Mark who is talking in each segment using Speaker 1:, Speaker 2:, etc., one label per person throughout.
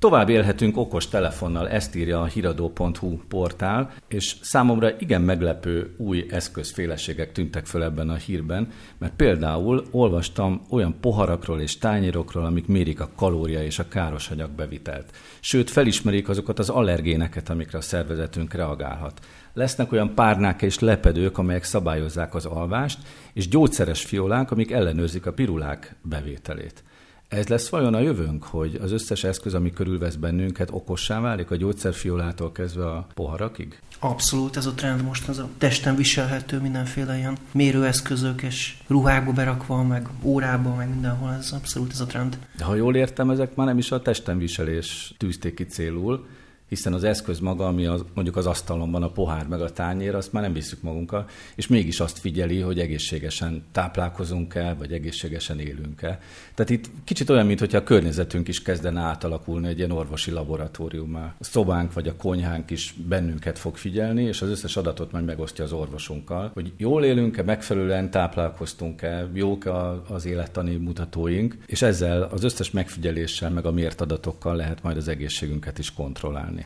Speaker 1: Tovább élhetünk okos telefonnal, ezt írja a hiradó.hu portál, és számomra igen meglepő új eszközféleségek tűntek föl ebben a hírben, mert például olvastam olyan poharakról és tányérokról, amik mérik a kalória és a káros anyagbevitelt. Sőt, felismerik azokat az allergéneket, amikre a szervezetünk reagálhat. Lesznek olyan párnák és lepedők, amelyek szabályozzák az alvást, és gyógyszeres fiolák, amik ellenőrzik a pirulák bevételét. Ez lesz vajon a jövőnk, hogy az összes eszköz, ami körülvesz bennünket, okossá válik a gyógyszerfiolától kezdve a poharakig?
Speaker 2: Abszolút ez a trend most, az a testen viselhető mindenféle ilyen mérőeszközök és ruhákba berakva, meg órába, meg mindenhol, ez abszolút ez a trend.
Speaker 1: De ha jól értem, ezek már nem is a testen viselés tűzték ki célul, hiszen az eszköz maga, ami az, mondjuk az asztalon van, a pohár meg a tányér, azt már nem visszük magunkkal, és mégis azt figyeli, hogy egészségesen táplálkozunk-e, vagy egészségesen élünk-e. Tehát itt kicsit olyan, mintha a környezetünk is kezdene átalakulni egy ilyen orvosi laboratóriummá. A szobánk vagy a konyhánk is bennünket fog figyelni, és az összes adatot majd megosztja az orvosunkkal, hogy jól élünk-e, megfelelően táplálkoztunk-e, jók az élettani mutatóink, és ezzel az összes megfigyeléssel, meg a mért adatokkal lehet majd az egészségünket is kontrollálni.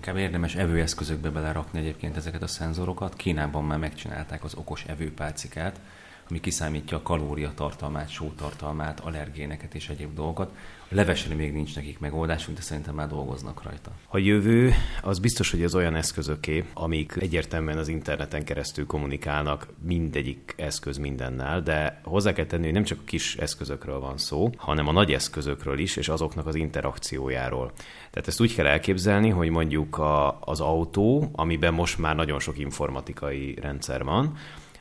Speaker 3: Inkább érdemes evőeszközökbe belerakni egyébként ezeket a szenzorokat. Kínában már megcsinálták az okos evőpálcikát, ami kiszámítja a kalóriatartalmát, sótartalmát, allergéneket és egyéb dolgokat. Levesre még nincs nekik megoldásunk, de szerintem már dolgoznak rajta.
Speaker 4: A jövő az biztos, hogy az olyan eszközöké, amik egyértelműen az interneten keresztül kommunikálnak mindegyik eszköz mindennel, de hozzá kell tenni, hogy nem csak a kis eszközökről van szó, hanem a nagy eszközökről is, és azoknak az interakciójáról. Tehát ezt úgy kell elképzelni, hogy mondjuk a, az autó, amiben most már nagyon sok informatikai rendszer van,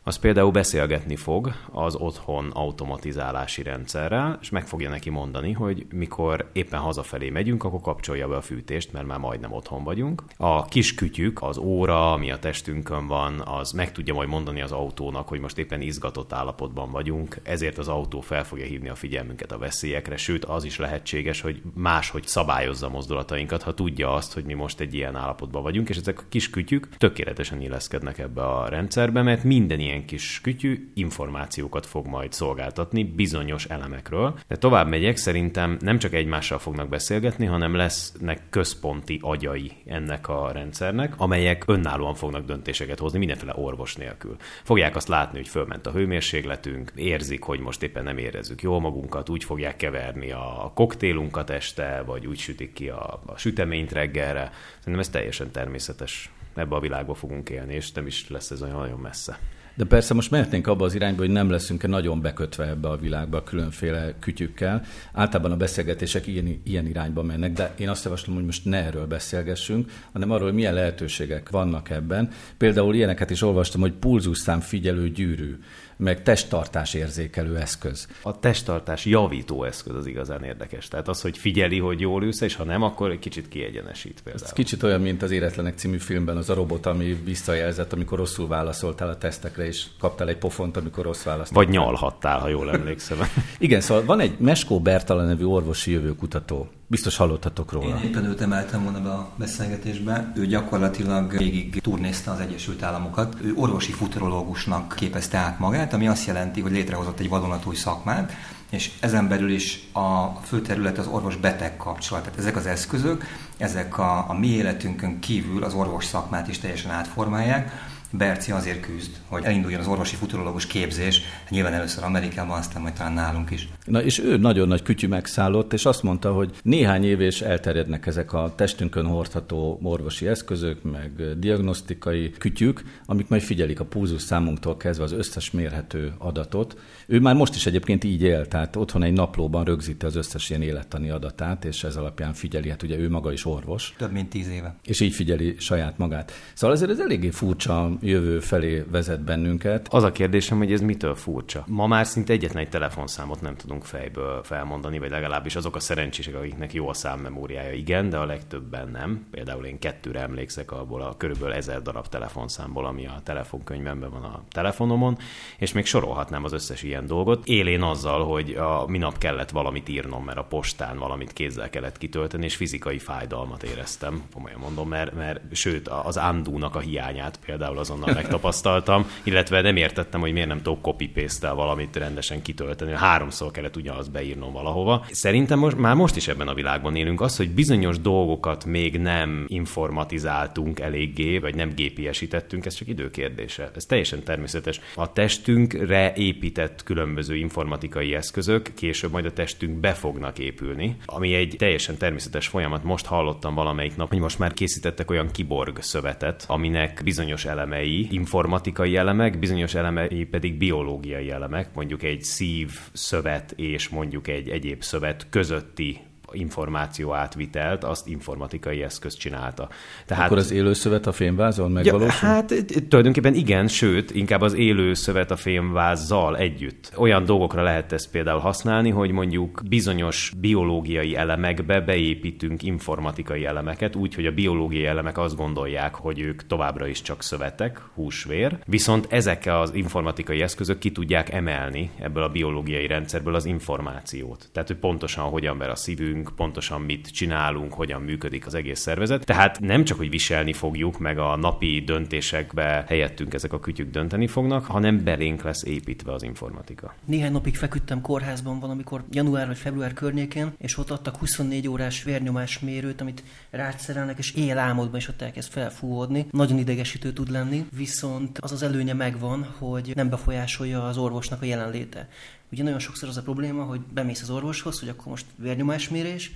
Speaker 4: az például beszélgetni fog az otthon automatizálási rendszerrel, és meg fogja neki mondani, hogy mikor éppen hazafelé megyünk, akkor kapcsolja be a fűtést, mert már majdnem otthon vagyunk. A kis kütyük, az óra, ami a testünkön van, az meg tudja majd mondani az autónak, hogy most éppen izgatott állapotban vagyunk, ezért az autó fel fogja hívni a figyelmünket a veszélyekre, sőt az is lehetséges, hogy máshogy szabályozza mozdulatainkat, ha tudja azt, hogy mi most egy ilyen állapotban vagyunk, és ezek a kis kütyük tökéletesen illeszkednek ebbe a rendszerbe, mert minden ilyen kis kütyű információkat fog majd szolgáltatni bizonyos elemekről. De tovább megyek, szerintem nem csak egymással fognak beszélgetni, hanem lesznek központi agyai ennek a rendszernek, amelyek önállóan fognak döntéseket hozni, mindenféle orvos nélkül. Fogják azt látni, hogy fölment a hőmérsékletünk, érzik, hogy most éppen nem érezzük jól magunkat, úgy fogják keverni a koktélunkat este, vagy úgy sütik ki a, a süteményt reggelre. Szerintem ez teljesen természetes ebbe a világba fogunk élni, és nem is lesz ez olyan nagyon messze.
Speaker 1: De persze most mehetnénk abba az irányba, hogy nem leszünk-e nagyon bekötve ebbe a világba különféle kütyükkel. Általában a beszélgetések ilyen, ilyen irányba mennek, de én azt javaslom, hogy most ne erről beszélgessünk, hanem arról, hogy milyen lehetőségek vannak ebben. Például ilyeneket is olvastam, hogy pulzusszám figyelő gyűrű meg testtartás érzékelő eszköz.
Speaker 4: A testtartás javító eszköz az igazán érdekes. Tehát az, hogy figyeli, hogy jól ülsz, és ha nem, akkor egy kicsit kiegyenesít például. Ez
Speaker 1: kicsit olyan, mint az Éretlenek című filmben az a robot, ami visszajelzett, amikor rosszul válaszoltál a tesztekre, és kaptál egy pofont, amikor rossz választál.
Speaker 4: Vagy nyalhattál, ha jól emlékszem.
Speaker 1: Igen, szóval van egy Meskó Bertala nevű orvosi jövőkutató, Biztos hallottatok róla.
Speaker 5: Én éppen őt emeltem volna be a beszélgetésbe. Ő gyakorlatilag végig turnézta az Egyesült Államokat. Ő orvosi futurológusnak képezte át magát, ami azt jelenti, hogy létrehozott egy vadonatúj szakmát, és ezen belül is a fő terület az orvos-beteg kapcsolat. Tehát ezek az eszközök, ezek a, a mi életünkön kívül az orvos szakmát is teljesen átformálják Berci azért küzd, hogy elinduljon az orvosi futurológus képzés, nyilván először Amerikában, aztán majd talán nálunk is.
Speaker 1: Na és ő nagyon nagy kütyű megszállott, és azt mondta, hogy néhány év és elterjednek ezek a testünkön hordható orvosi eszközök, meg diagnosztikai kütyük, amik majd figyelik a pulzus számunktól kezdve az összes mérhető adatot. Ő már most is egyébként így él, tehát otthon egy naplóban rögzíti az összes ilyen élettani adatát, és ez alapján figyeli, hát ugye ő maga is orvos.
Speaker 5: Több mint tíz éve.
Speaker 1: És így figyeli saját magát. Szóval azért ez eléggé furcsa jövő felé vezet bennünket.
Speaker 4: Az a kérdésem, hogy ez mitől furcsa? Ma már szinte egyetlen egy telefonszámot nem tudunk fejből felmondani, vagy legalábbis azok a szerencsések, akiknek jó a számmemóriája, igen, de a legtöbben nem. Például én kettőre emlékszek abból a körülbelül ezer darab telefonszámból, ami a telefonkönyvemben van a telefonomon, és még sorolhatnám az összes ilyen dolgot. Élén azzal, hogy a minap kellett valamit írnom, mert a postán valamit kézzel kellett kitölteni, és fizikai fájdalmat éreztem, komolyan mondom, mert, mert sőt, az andúnak a hiányát például az azonnal megtapasztaltam, illetve nem értettem, hogy miért nem tudok copy paste valamit rendesen kitölteni. Háromszor kellett ugyanazt beírnom valahova. Szerintem most, már most is ebben a világban élünk. Az, hogy bizonyos dolgokat még nem informatizáltunk eléggé, vagy nem gépiesítettünk, ez csak időkérdése. Ez teljesen természetes. A testünkre épített különböző informatikai eszközök később majd a testünk be fognak épülni, ami egy teljesen természetes folyamat. Most hallottam valamelyik nap, hogy most már készítettek olyan kiborg szövetet, aminek bizonyos elemei informatikai elemek, bizonyos elemei pedig biológiai elemek, mondjuk egy szív szövet és mondjuk egy egyéb szövet közötti információ átvitelt, azt informatikai eszköz csinálta.
Speaker 1: Tehát, Akkor az élőszövet a fémvázon megvalósul? Ja,
Speaker 4: hát tulajdonképpen igen, sőt, inkább az élőszövet a fémvázzal együtt. Olyan dolgokra lehet ezt például használni, hogy mondjuk bizonyos biológiai elemekbe beépítünk informatikai elemeket, úgy, hogy a biológiai elemek azt gondolják, hogy ők továbbra is csak szövetek, húsvér, viszont ezek az informatikai eszközök ki tudják emelni ebből a biológiai rendszerből az információt. Tehát, hogy pontosan hogyan ver a szívünk, teszünk, pontosan mit csinálunk, hogyan működik az egész szervezet. Tehát nem csak, hogy viselni fogjuk, meg a napi döntésekbe helyettünk ezek a kütyük dönteni fognak, hanem belénk lesz építve az informatika.
Speaker 2: Néhány napig feküdtem kórházban valamikor január vagy február környékén, és ott adtak 24 órás vérnyomásmérőt, amit rátszerelnek, és éjjel álmodban is ott elkezd felfúvódni. Nagyon idegesítő tud lenni, viszont az az előnye megvan, hogy nem befolyásolja az orvosnak a jelenléte. Ugye nagyon sokszor az a probléma, hogy bemész az orvoshoz, hogy akkor most vérnyomásmérés,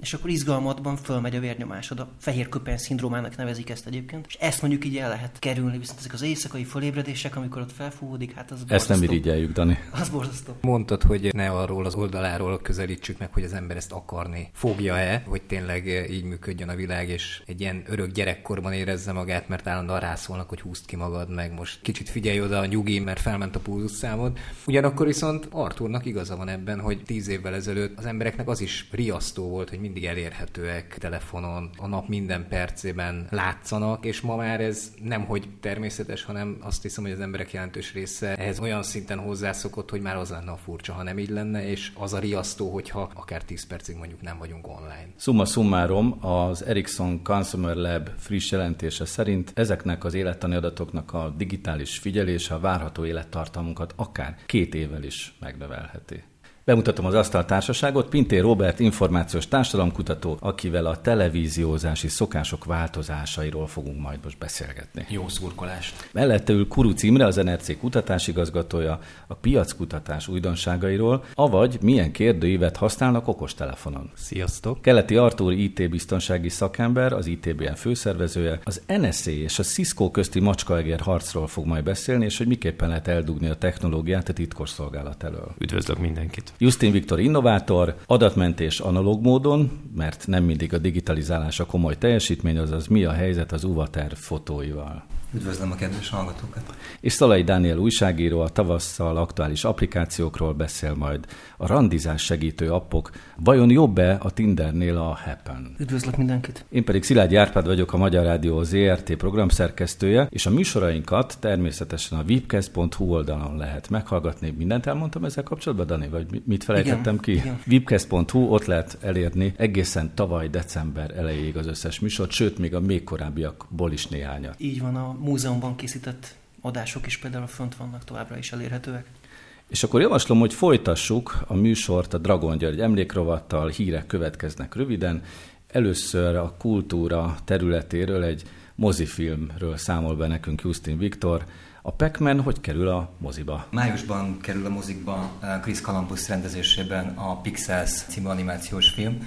Speaker 2: és akkor izgalmatban fölmegy a vérnyomásod. A fehér köpen szindrómának nevezik ezt egyébként. És ezt mondjuk így el lehet kerülni, viszont ezek az éjszakai fölébredések, amikor ott felfúvódik, hát az
Speaker 1: Ezt nem irigyeljük, Dani.
Speaker 2: Az borzasztó.
Speaker 6: Mondtad, hogy ne arról az oldaláról közelítsük meg, hogy az ember ezt akarni fogja-e, hogy tényleg így működjön a világ, és egy ilyen örök gyerekkorban érezze magát, mert állandóan rászólnak, hogy húzd ki magad, meg most kicsit figyelj oda a nyugi, mert felment a pulzusszámod. Ugyanakkor viszont Arturnak igaza van ebben, hogy tíz évvel ezelőtt az embereknek az is riasztó volt, hogy mindig elérhetőek telefonon, a nap minden percében látszanak, és ma már ez nem hogy természetes, hanem azt hiszem, hogy az emberek jelentős része ehhez olyan szinten hozzászokott, hogy már az lenne a furcsa, ha nem így lenne, és az a riasztó, hogyha akár 10 percig mondjuk nem vagyunk online.
Speaker 1: Summa summarum, az Ericsson Consumer Lab friss jelentése szerint ezeknek az élettani adatoknak a digitális figyelése a várható élettartamunkat akár két évvel is megnövelheti. Bemutatom az Asztal Társaságot, Pintér Robert információs társadalomkutató, akivel a televíziózási szokások változásairól fogunk majd most beszélgetni.
Speaker 3: Jó szurkolást!
Speaker 1: Mellette ül Kuruc Imre, az NRC kutatásigazgatója, a piackutatás újdonságairól, avagy milyen kérdőívet használnak okostelefonon.
Speaker 6: Sziasztok!
Speaker 1: Keleti Artúr IT biztonsági szakember, az ITBN főszervezője, az NSA és a Cisco közti macskaeger harcról fog majd beszélni, és hogy miképpen lehet eldugni a technológiát a titkos szolgálat elől.
Speaker 4: Üdvözlök mindenkit!
Speaker 1: Justin Viktor innovátor, adatmentés analóg módon, mert nem mindig a digitalizálás a komoly teljesítmény, azaz mi a helyzet az UVATER fotóival.
Speaker 5: Üdvözlöm a kedves hallgatókat!
Speaker 1: És Szalai Dániel újságíró a tavasszal aktuális applikációkról beszél majd. A randizás segítő appok. Vajon jobb-e a Tindernél a Happen?
Speaker 2: Üdvözlök mindenkit!
Speaker 1: Én pedig Szilágy Árpád vagyok, a Magyar Rádió ZRT programszerkesztője, és a műsorainkat természetesen a webcast.hu oldalon lehet meghallgatni. Mindent elmondtam ezzel kapcsolatban, Dani, vagy mit felejtettem
Speaker 2: igen,
Speaker 1: ki? Webcast.hu, ott lehet elérni egészen tavaly december elejéig az összes műsort, sőt, még a még korábbiakból is néhányat.
Speaker 2: Így van, a múzeumban készített adások is például fönt vannak továbbra is elérhetőek.
Speaker 1: És akkor javaslom, hogy folytassuk a műsort a Dragon György emlékrovattal, hírek következnek röviden. Először a kultúra területéről egy mozifilmről számol be nekünk Justin Viktor. A pac hogy kerül a moziba?
Speaker 5: Májusban kerül a mozikba Chris Columbus rendezésében a Pixels című animációs film,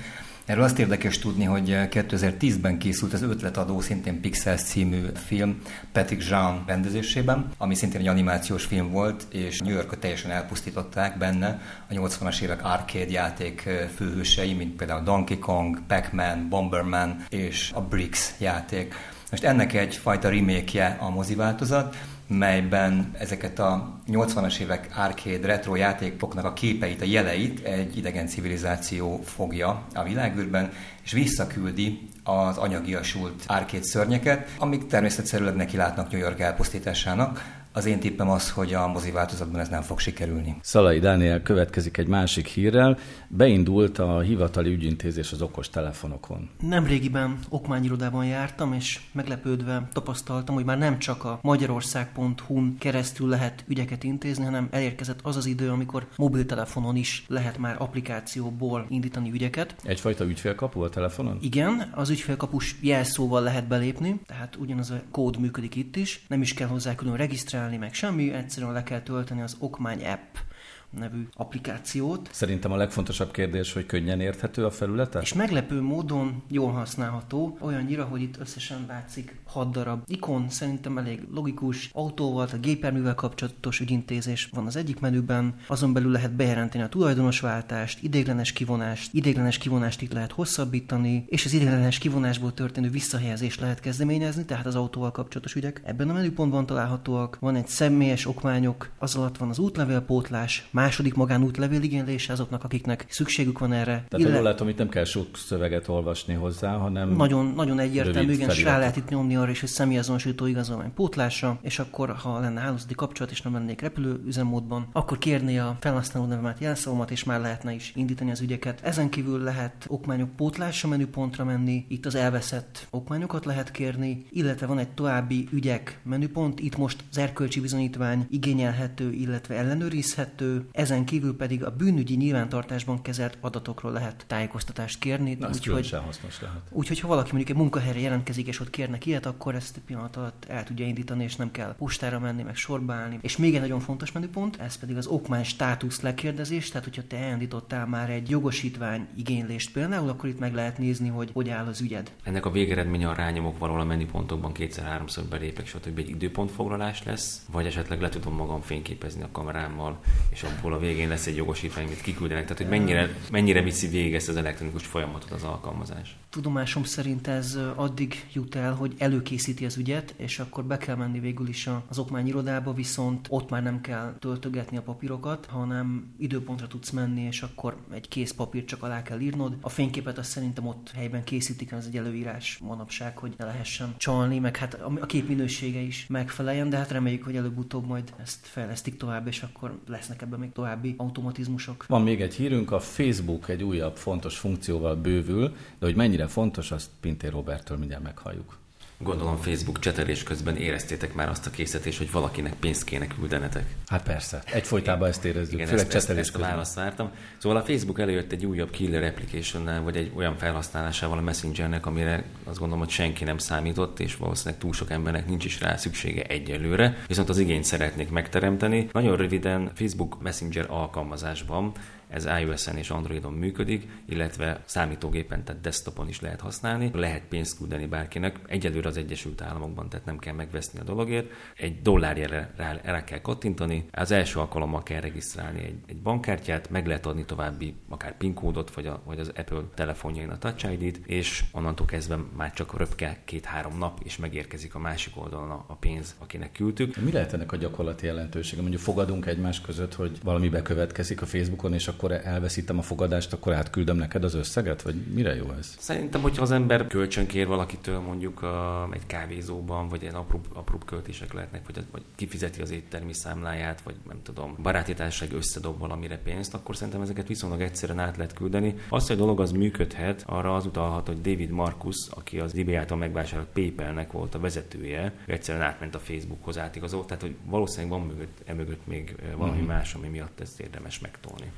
Speaker 5: Erről azt érdekes tudni, hogy 2010-ben készült az Ötletadó, szintén Pixels című film Patrick Jean rendezésében, ami szintén egy animációs film volt, és New Yorkot teljesen elpusztították benne a 80-as évek arcade játék főhősei, mint például Donkey Kong, Pac-Man, Bomberman és a Bricks játék. Most ennek egyfajta remake a mozi változat, melyben ezeket a 80-as évek arcade retro játékoknak a képeit, a jeleit egy idegen civilizáció fogja a világűrben, és visszaküldi az anyagiasult arcade szörnyeket, amik természetszerűleg neki látnak New York elpusztításának. Az én tippem az, hogy a mozi változatban ez nem fog sikerülni.
Speaker 1: Szalai Dániel következik egy másik hírrel. Beindult a hivatali ügyintézés az okos telefonokon.
Speaker 2: Nemrégiben okmányirodában jártam, és meglepődve tapasztaltam, hogy már nem csak a magyarország.hu-n keresztül lehet ügyeket intézni, hanem elérkezett az az idő, amikor mobiltelefonon is lehet már applikációból indítani ügyeket.
Speaker 1: Egyfajta ügyfélkapu a telefonon?
Speaker 2: Igen, az ügyfélkapus jelszóval lehet belépni, tehát ugyanaz a kód működik itt is, nem is kell hozzá külön regisztrálni, meg semmi, egyszerűen le kell tölteni az okmány app nevű applikációt.
Speaker 1: Szerintem a legfontosabb kérdés, hogy könnyen érthető a felülete?
Speaker 2: És meglepő módon jól használható, olyannyira, hogy itt összesen látszik 6 darab ikon, szerintem elég logikus, autóval, a géperművel kapcsolatos ügyintézés van az egyik menüben, azon belül lehet bejelenteni a tulajdonosváltást, ideiglenes kivonást, ideiglenes kivonást itt lehet hosszabbítani, és az ideiglenes kivonásból történő visszahelyezést lehet kezdeményezni, tehát az autóval kapcsolatos ügyek. Ebben a menüpontban találhatóak, van egy személyes okmányok, az alatt van az útlevélpótlás, második magánútlevél igénylése azoknak, akiknek szükségük van erre.
Speaker 1: Tehát Ille... jól látom, itt nem kell sok szöveget olvasni hozzá, hanem
Speaker 2: Nagyon, nagyon egyértelmű, igen, rá lehet itt nyomni arra is, hogy személyazonosító igazolvány pótlása, és akkor, ha lenne hálózati kapcsolat, és nem lennék repülő üzemmódban, akkor kérni a felhasználó nevemet, jelszavamat, és már lehetne is indítani az ügyeket. Ezen kívül lehet okmányok pótlása menüpontra menni, itt az elveszett okmányokat lehet kérni, illetve van egy további ügyek menüpont, itt most az erkölcsi bizonyítvány igényelhető, illetve ellenőrizhető, ezen kívül pedig a bűnügyi nyilvántartásban kezelt adatokról lehet tájékoztatást kérni.
Speaker 1: Na, úgyhogy, hasznos lehet.
Speaker 2: Úgyhogy ha valaki mondjuk egy munkahelyre jelentkezik, és ott kérnek ilyet, akkor ezt egy pillanat alatt el tudja indítani, és nem kell postára menni, meg sorba állni. És még egy nagyon fontos menüpont, ez pedig az okmány státusz lekérdezés, tehát hogyha te elindítottál már egy jogosítvány igénylést például, akkor itt meg lehet nézni, hogy hogy áll az ügyed.
Speaker 3: Ennek a végeredménye a rányomok valahol a menüpontokban kétszer-háromszor belépek, stb. egy időpontfoglalás lesz, vagy esetleg le tudom magam fényképezni a kamerámmal, és abból a végén lesz egy jogosítvány, amit kiküldenek. Tehát, hogy mennyire, mennyire viszi végig ezt az elektronikus folyamatot az alkalmazás.
Speaker 2: Tudomásom szerint ez addig jut el, hogy előkészíti az ügyet, és akkor be kell menni végül is az okmányirodába, viszont ott már nem kell töltögetni a papírokat, hanem időpontra tudsz menni, és akkor egy kész papírt csak alá kell írnod. A fényképet azt szerintem ott helyben készítik, ez egy előírás manapság, hogy ne lehessen csalni, meg hát a kép minősége is megfeleljen, de hát reméljük, hogy előbb-utóbb majd ezt fejlesztik tovább, és akkor lesznek ebben még további automatizmusok.
Speaker 1: Van még egy hírünk, a Facebook egy újabb fontos funkcióval bővül, de hogy mennyire fontos, azt Pintér Robertől mindjárt meghalljuk.
Speaker 3: Gondolom Facebook csetelés közben éreztétek már azt a készítést, hogy valakinek pénzt kéne küldenetek.
Speaker 1: Hát persze, egyfolytában ezt érezzük, Igen, főleg
Speaker 3: ezt, csetelés ezt, ezt a választ vártam. Szóval a Facebook előjött egy újabb killer application vagy egy olyan felhasználásával a Messengernek, amire azt gondolom, hogy senki nem számított, és valószínűleg túl sok embernek nincs is rá szüksége egyelőre, viszont az igényt szeretnék megteremteni. Nagyon röviden Facebook Messenger alkalmazásban ez iOS-en és Androidon működik, illetve számítógépen, tehát desktopon is lehet használni. Lehet pénzt küldeni bárkinek, egyelőre az Egyesült Államokban, tehát nem kell megveszni a dologért. Egy dollárjára rá, rá kell kattintani, az első alkalommal kell regisztrálni egy, egy bankkártyát, meg lehet adni további akár PIN kódot, vagy, a, vagy az Apple telefonjain a Touch ID-t, és onnantól kezdve már csak röpke két-három nap, és megérkezik a másik oldalon a, pénz, akinek küldtük.
Speaker 1: Mi lehet ennek a gyakorlati jelentősége? Mondjuk fogadunk egymás között, hogy valami bekövetkezik a Facebookon, és akkor elveszítem a fogadást, akkor átküldöm neked az összeget, vagy mire jó ez?
Speaker 3: Szerintem, hogyha az ember kölcsönkér valakitől mondjuk a, egy kávézóban, vagy egy apró, apró költések lehetnek, vagy, vagy kifizeti az éttermi számláját, vagy nem tudom, baráti társaság összedob valamire pénzt, akkor szerintem ezeket viszonylag egyszerűen át lehet küldeni. Az, hogy a dolog az működhet, arra az utalhat, hogy David Marcus, aki az eBay által megvásárolt PayPal-nek volt a vezetője, egyszerűen átment a Facebookhoz átigazolt, tehát hogy valószínűleg van mögött, emögött még valami mm. más, ami miatt ezt érdemes megtolni.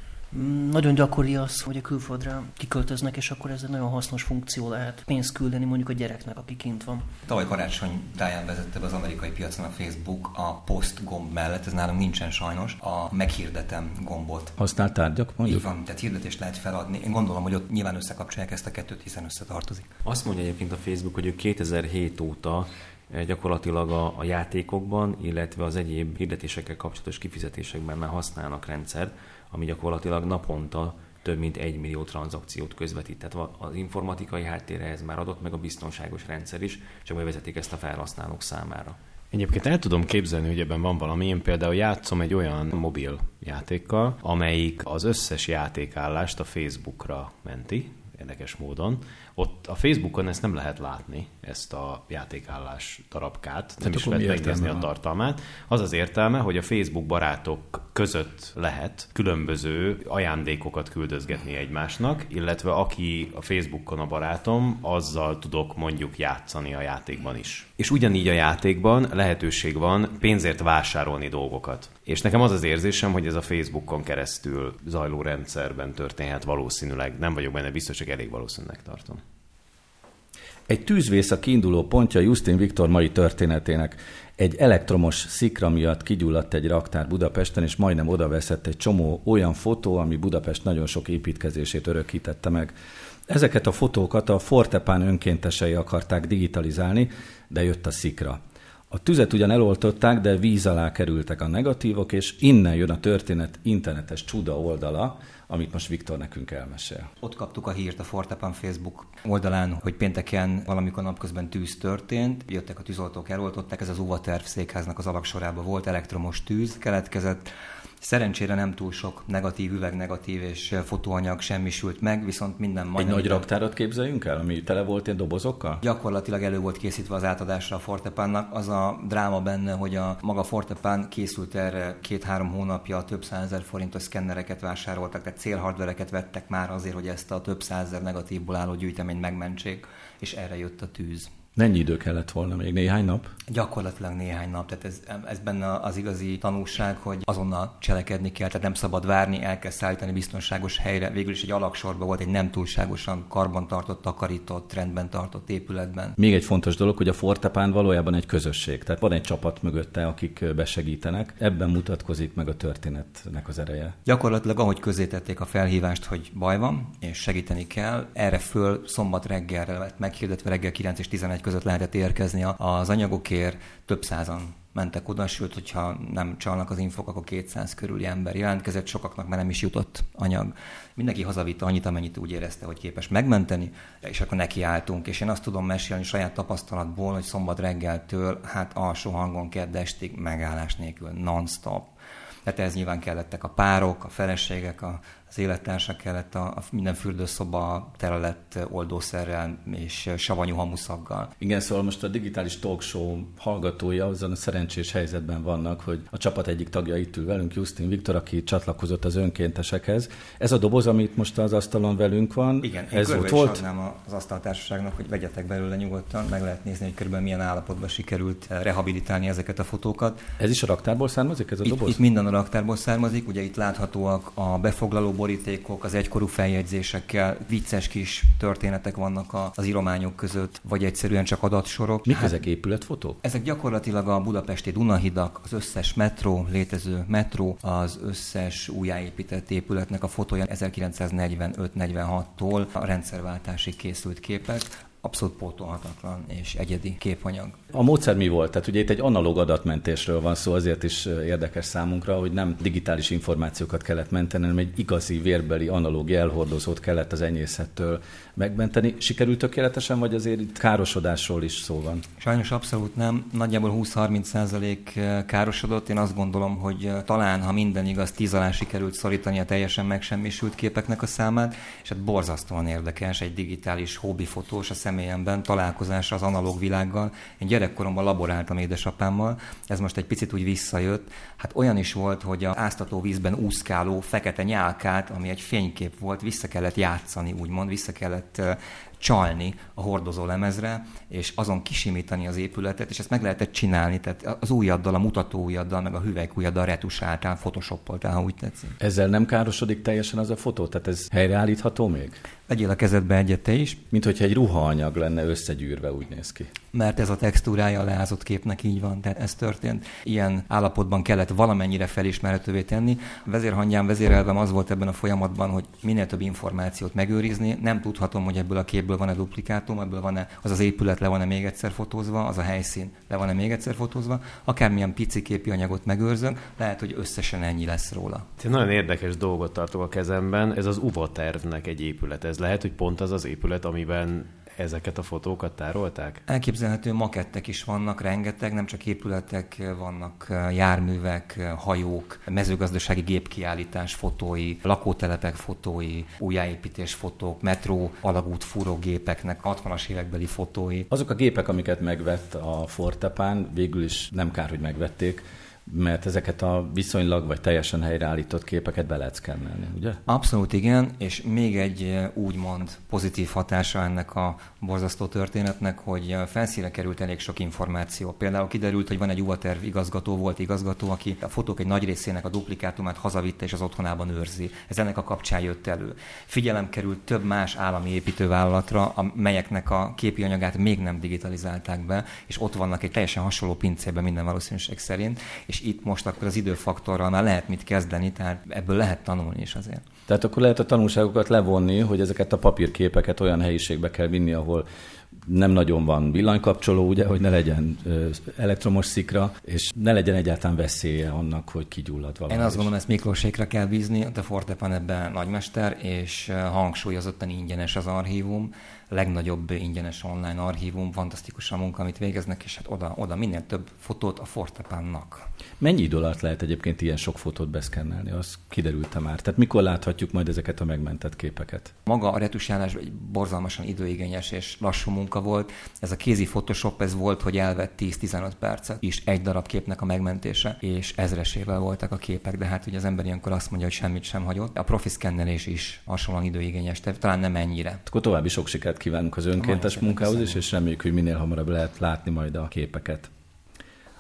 Speaker 2: Nagyon gyakori az, hogy a külföldre kiköltöznek, és akkor ez egy nagyon hasznos funkció lehet pénzt küldeni mondjuk a gyereknek, aki kint van.
Speaker 5: Tavaly karácsony táján vezette be az amerikai piacon a Facebook a post gomb mellett, ez nálunk nincsen sajnos, a meghirdetem gombot.
Speaker 1: Használt tárgyak mondjuk?
Speaker 5: Így van, tehát hirdetést lehet feladni. Én gondolom, hogy ott nyilván összekapcsolják ezt a kettőt, hiszen összetartozik.
Speaker 3: Azt mondja egyébként a Facebook, hogy ő 2007 óta eh, gyakorlatilag a, a játékokban, illetve az egyéb hirdetésekkel kapcsolatos kifizetésekben már használnak rendszert, ami gyakorlatilag naponta több mint egy millió tranzakciót közvetít. Tehát az informatikai háttérre ez már adott, meg a biztonságos rendszer is, csak bevezetik ezt a felhasználók számára.
Speaker 4: Egyébként el tudom képzelni, hogy ebben van valami. Én például játszom egy olyan mobil játékkal, amelyik az összes játékállást a Facebookra menti, érdekes módon, Ott a Facebookon ezt nem lehet látni, ezt a játékállás darabkát, nem
Speaker 1: Hát
Speaker 4: is lehet megnézni a tartalmát. Az az értelme, hogy a Facebook barátok között lehet különböző ajándékokat küldözgetni egymásnak, illetve aki a Facebookon a barátom, azzal tudok mondjuk játszani a játékban is. És ugyanígy a játékban lehetőség van pénzért vásárolni dolgokat. És nekem az az érzésem, hogy ez a Facebookon keresztül zajló rendszerben történhet valószínűleg. Nem vagyok benne biztos, csak elég valószínűleg tartom.
Speaker 1: Egy tűzvész a kiinduló pontja Justin Viktor mai történetének. Egy elektromos szikra miatt kigyulladt egy raktár Budapesten, és majdnem oda veszett egy csomó olyan fotó, ami Budapest nagyon sok építkezését örökítette meg. Ezeket a fotókat a Fortepán önkéntesei akarták digitalizálni, de jött a szikra. A tüzet ugyan eloltották, de víz alá kerültek a negatívok, és innen jön a történet internetes csuda oldala, amit most Viktor nekünk elmesél.
Speaker 5: Ott kaptuk a hírt a Fortepan Facebook oldalán, hogy pénteken valamikor napközben tűz történt, jöttek a tűzoltók, eloltották, ez az Uvaterv székháznak az alaksorában volt, elektromos tűz keletkezett. Szerencsére nem túl sok negatív üveg, negatív és fotóanyag semmisült meg, viszont minden
Speaker 1: Egy
Speaker 5: majdnem
Speaker 1: nagy raktárat képzeljünk el, ami tele volt ilyen dobozokkal?
Speaker 5: Gyakorlatilag elő volt készítve az átadásra a Fortepánnak. Az a dráma benne, hogy a maga Fortepán készült erre két-három hónapja, több százezer forintos szkennereket vásároltak, tehát célhardvereket vettek már azért, hogy ezt a több százezer negatívból álló gyűjteményt megmentsék, és erre jött a tűz.
Speaker 1: Mennyi idő kellett volna még? Néhány nap?
Speaker 5: Gyakorlatilag néhány nap, tehát ez, ez benne az igazi tanulság, hogy azonnal cselekedni kell, tehát nem szabad várni, el kell szállítani biztonságos helyre. Végül is egy alaksorban volt egy nem túlságosan karbantartott, takarított, rendben tartott épületben.
Speaker 1: Még egy fontos dolog, hogy a Fortepán valójában egy közösség. Tehát van egy csapat mögötte, akik besegítenek. Ebben mutatkozik meg a történetnek az ereje.
Speaker 5: Gyakorlatilag ahogy közzétették a felhívást, hogy baj van, és segíteni kell, erre föl szombat reggelre lett meghirdetve, reggel 9 és 11 között lehetett érkezni az anyagokért, több százan mentek oda, sőt, hogyha nem csalnak az infok, akkor 200 körüli ember jelentkezett, sokaknak már nem is jutott anyag. Mindenki hazavitte annyit, amennyit úgy érezte, hogy képes megmenteni, és akkor nekiálltunk. És én azt tudom mesélni saját tapasztalatból, hogy szombat reggeltől, hát alsó hangon kedd estig megállás nélkül, non-stop. Tehát ez nyilván kellettek a párok, a feleségek, a, az élettársak kellett, a, a minden fürdőszoba tele lett oldószerrel és savanyú hamuszaggal.
Speaker 1: Igen, szóval most a digitális talk show hallgatója azon a szerencsés helyzetben vannak, hogy a csapat egyik tagja itt ül velünk, Justin Viktor, aki csatlakozott az önkéntesekhez. Ez a doboz, amit most az asztalon velünk van,
Speaker 5: Igen, én
Speaker 1: ez ott volt.
Speaker 5: adnám az asztaltársaságnak, hogy vegyetek belőle nyugodtan, meg lehet nézni, hogy körülbelül milyen állapotban sikerült eh, rehabilitálni ezeket a fotókat.
Speaker 1: Ez is a raktárból származik, ez a
Speaker 5: Itt,
Speaker 1: doboz?
Speaker 5: itt minden a raktárból származik, ugye itt láthatóak a befoglaló borítékok, az egykorú feljegyzésekkel, vicces kis történetek vannak az írományok között, vagy egyszerűen csak adatsorok.
Speaker 1: Mik ezek épületfotók?
Speaker 5: Ezek gyakorlatilag a budapesti Dunahidak, az összes metró, létező metró, az összes újjáépített épületnek a fotója 1945-46-tól a rendszerváltásig készült képek. Abszolút pótolhatatlan és egyedi képanyag.
Speaker 1: A módszer mi volt? Tehát ugye itt egy analóg adatmentésről van szó, azért is érdekes számunkra, hogy nem digitális információkat kellett menteni, hanem egy igazi vérbeli analóg jelhordozót kellett az enyészettől megmenteni. Sikerült tökéletesen, vagy azért itt károsodásról is szó van?
Speaker 5: Sajnos abszolút nem. Nagyjából 20-30 százalék károsodott. Én azt gondolom, hogy talán, ha minden igaz, 10 alá sikerült szorítani a teljesen megsemmisült képeknek a számát, és hát borzasztóan érdekes egy digitális hobbifotós a személyemben találkozás az analóg világgal. Én gyerekkoromban laboráltam édesapámmal, ez most egy picit úgy visszajött. Hát olyan is volt, hogy a áztató vízben úszkáló fekete nyálkát, ami egy fénykép volt, vissza kellett játszani, úgymond, vissza kellett csalni a hordozó lemezre, és azon kisimítani az épületet, és ezt meg lehetett csinálni, tehát az ujjaddal, a mutató ujjaddal, meg a hüvelyk ujjaddal retusáltál, photoshopoltál, ha úgy tetszik.
Speaker 1: Ezzel nem károsodik teljesen az a fotó? Tehát ez helyreállítható még?
Speaker 5: Vegyél a kezedbe egyet te is,
Speaker 1: Mint hogyha egy ruhaanyag lenne összegyűrve, úgy néz ki.
Speaker 5: mert ez a textúrája a leázott képnek így van, tehát ez történt. Ilyen állapotban kellett valamennyire felismerhetővé tenni. A vezérhangyám, vezérelvem az volt ebben a folyamatban, hogy minél több információt megőrizni. Nem tudhatom, hogy ebből a képből van-e duplikátum, ebből van-e az az épület le van-e még egyszer fotózva, az a helyszín le van-e még egyszer fotózva. Akármilyen pici képi anyagot megőrzök, lehet, hogy összesen ennyi lesz róla.
Speaker 4: Egy nagyon érdekes dolgot tartok a kezemben, ez az UVA tervnek egy épület. Ez lehet, hogy pont az az épület, amiben ezeket a fotókat tárolták?
Speaker 5: Elképzelhető makettek is vannak, rengeteg, nem csak épületek, vannak járművek, hajók, mezőgazdasági gépkiállítás fotói, lakótelepek fotói, újjáépítés fotók, metró, alagút fúrógépeknek 60-as évekbeli fotói.
Speaker 1: Azok a gépek, amiket megvett a Fortepán, végül is nem kár, hogy megvették, mert ezeket a viszonylag vagy teljesen helyreállított képeket be lehet szkennelni, ugye?
Speaker 5: Abszolút igen, és még egy eh, úgymond pozitív hatása ennek a borzasztó történetnek, hogy eh, felszíre került elég sok információ. Például kiderült, hogy van egy UVA-terv igazgató, volt igazgató, aki a fotók egy nagy részének a duplikátumát hazavitte és az otthonában őrzi. Ez ennek a kapcsán jött elő. Figyelem került több más állami építővállalatra, melyeknek a képi anyagát még nem digitalizálták be, és ott vannak egy teljesen hasonló pincében minden valószínűség szerint, és itt most akkor az időfaktorral már lehet mit kezdeni, tehát ebből lehet tanulni is azért.
Speaker 1: Tehát akkor lehet a tanulságokat levonni, hogy ezeket a papírképeket olyan helyiségbe kell vinni, ahol nem nagyon van villanykapcsoló, ugye, hogy ne legyen elektromos szikra, és ne legyen egyáltalán veszélye annak, hogy kigyullad valami.
Speaker 5: Én azt gondolom, ezt Miklósékra kell bízni, de Fortepan ebben nagymester, és hangsúlyozottan ingyenes az archívum legnagyobb ingyenes online archívum, fantasztikus a munka, amit végeznek, és hát oda, oda minél több fotót a Fortepánnak.
Speaker 1: Mennyi idő alatt lehet egyébként ilyen sok fotót beszkennelni? Az kiderült már. Tehát mikor láthatjuk majd ezeket a megmentett képeket?
Speaker 5: Maga a retusálás egy borzalmasan időigényes és lassú munka volt. Ez a kézi Photoshop, ez volt, hogy elvett 10-15 percet is egy darab képnek a megmentése, és ezresével voltak a képek, de hát ugye az ember ilyenkor azt mondja, hogy semmit sem hagyott. A profi szkennelés is hasonlóan időigényes, de talán nem ennyire.
Speaker 1: Akkor további sok sikert kívánunk az önkéntes munkához is, és reméljük, hogy minél hamarabb lehet látni majd a képeket.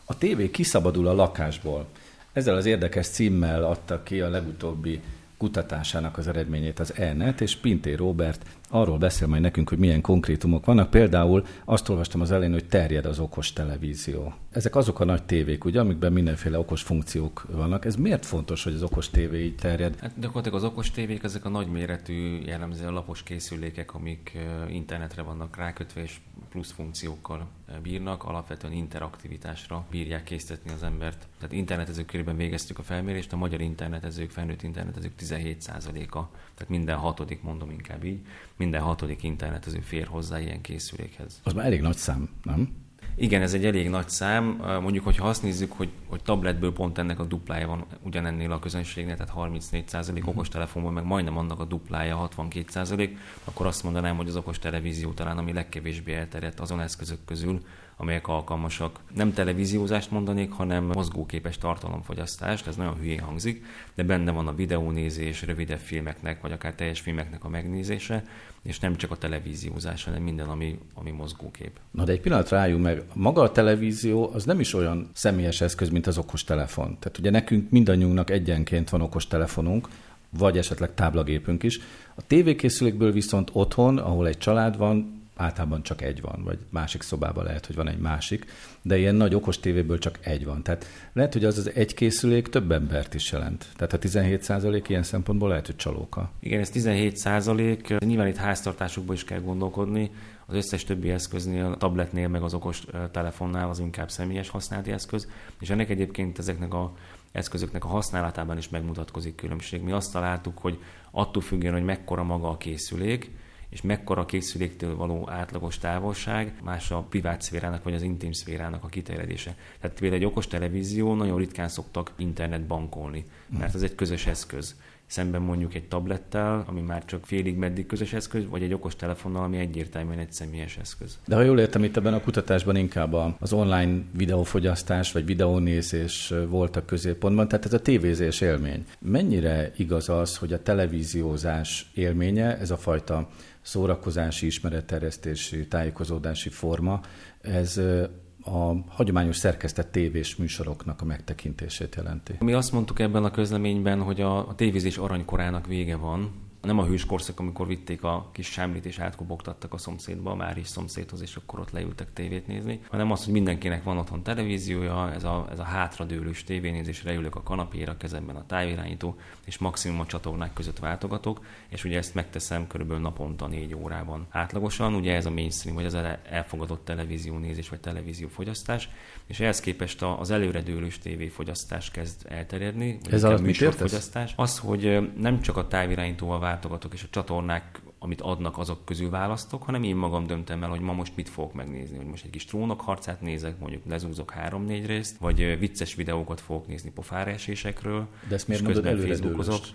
Speaker 1: A tévé kiszabadul a lakásból. Ezzel az érdekes címmel adta ki a legutóbbi kutatásának az eredményét az ENET, és Pinté Robert arról beszél majd nekünk, hogy milyen konkrétumok vannak. Például azt olvastam az elején, hogy terjed az okos televízió. Ezek azok a nagy tévék, ugye, amikben mindenféle okos funkciók vannak. Ez miért fontos, hogy az okos tévé így terjed?
Speaker 3: Hát gyakorlatilag az okos tévék, ezek a nagyméretű, jellemzően lapos készülékek, amik internetre vannak rákötve, és plusz funkciókkal bírnak, alapvetően interaktivitásra bírják készíteni az embert. Tehát internetezők körében végeztük a felmérést, a magyar internetezők, felnőtt internetezők 17%-a, tehát minden hatodik, mondom inkább így, minden hatodik internetező fér hozzá ilyen készülékhez.
Speaker 1: Az már elég nagy szám, nem?
Speaker 3: Igen, ez egy elég nagy szám. Mondjuk, hogyha azt nézzük, hogy, hogy tabletből pont ennek a duplája van ugyanennél a közönségnél, tehát 34% uh-huh. okostelefonban, meg majdnem annak a duplája 62%, akkor azt mondanám, hogy az okos televízió talán ami legkevésbé elterjedt azon eszközök közül, amelyek alkalmasak. Nem televíziózást mondanék, hanem mozgóképes tartalomfogyasztást, ez nagyon hülyén hangzik, de benne van a videónézés, rövidebb filmeknek, vagy akár teljes filmeknek a megnézése, és nem csak a televíziózás, hanem minden, ami, ami mozgókép.
Speaker 1: Na de egy pillanatra álljunk meg, maga a televízió az nem is olyan személyes eszköz, mint az okos telefon. Tehát ugye nekünk mindannyiunknak egyenként van okos telefonunk, vagy esetleg táblagépünk is. A tévékészülékből viszont otthon, ahol egy család van, általában csak egy van, vagy másik szobában lehet, hogy van egy másik, de ilyen nagy okos tévéből csak egy van. Tehát lehet, hogy az az egy készülék több embert is jelent. Tehát a 17 százalék ilyen szempontból lehet, hogy csalóka.
Speaker 3: Igen, ez 17 százalék. Nyilván itt háztartásokban is kell gondolkodni. Az összes többi eszköznél, a tabletnél, meg az okos telefonnál az inkább személyes használati eszköz, és ennek egyébként ezeknek a eszközöknek a használatában is megmutatkozik különbség. Mi azt találtuk, hogy attól függően, hogy mekkora maga a készülék, és mekkora a készüléktől való átlagos távolság, más a privát szférának vagy az intim szférának a kiterjedése. Tehát például egy okos televízió nagyon ritkán szoktak internet bankolni, mert ez egy közös eszköz szemben mondjuk egy tablettel, ami már csak félig meddig közös eszköz, vagy egy okos telefonnal, ami egyértelműen egy személyes eszköz.
Speaker 1: De ha jól értem, itt ebben a kutatásban inkább az online videófogyasztás vagy videónézés volt a középpontban, tehát ez a tévézés élmény. Mennyire igaz az, hogy a televíziózás élménye, ez a fajta szórakozási, ismeretterjesztési, tájékozódási forma, ez a hagyományos szerkesztett tévés műsoroknak a megtekintését jelenti.
Speaker 3: Mi azt mondtuk ebben a közleményben, hogy a, tévézés aranykorának vége van, nem a hős korszak, amikor vitték a kis sámlit és átkobogtattak a szomszédba, a Máris szomszédhoz, és akkor ott leültek tévét nézni, hanem az, hogy mindenkinek van otthon televíziója, ez a, ez a hátradőlős tévénézés, leülök a kanapéra, kezemben a távirányító, és maximum a csatornák között váltogatok, és ugye ezt megteszem körülbelül naponta négy órában átlagosan, ugye ez a mainstream, vagy az elfogadott televíziónézés, vagy televíziófogyasztás, és ehhez képest az előredőlős tévéfogyasztás kezd elterjedni.
Speaker 1: Ez az mit Az,
Speaker 3: hogy nem csak a távirányítóval váltogatok, és a csatornák amit adnak, azok közül választok, hanem én magam döntem el, hogy ma most mit fogok megnézni. Hogy most egy kis trónok harcát nézek, mondjuk lezúzok három-négy részt, vagy vicces videókat fogok nézni pofáresésekről.
Speaker 1: De ezt miért mondod Facebookozok.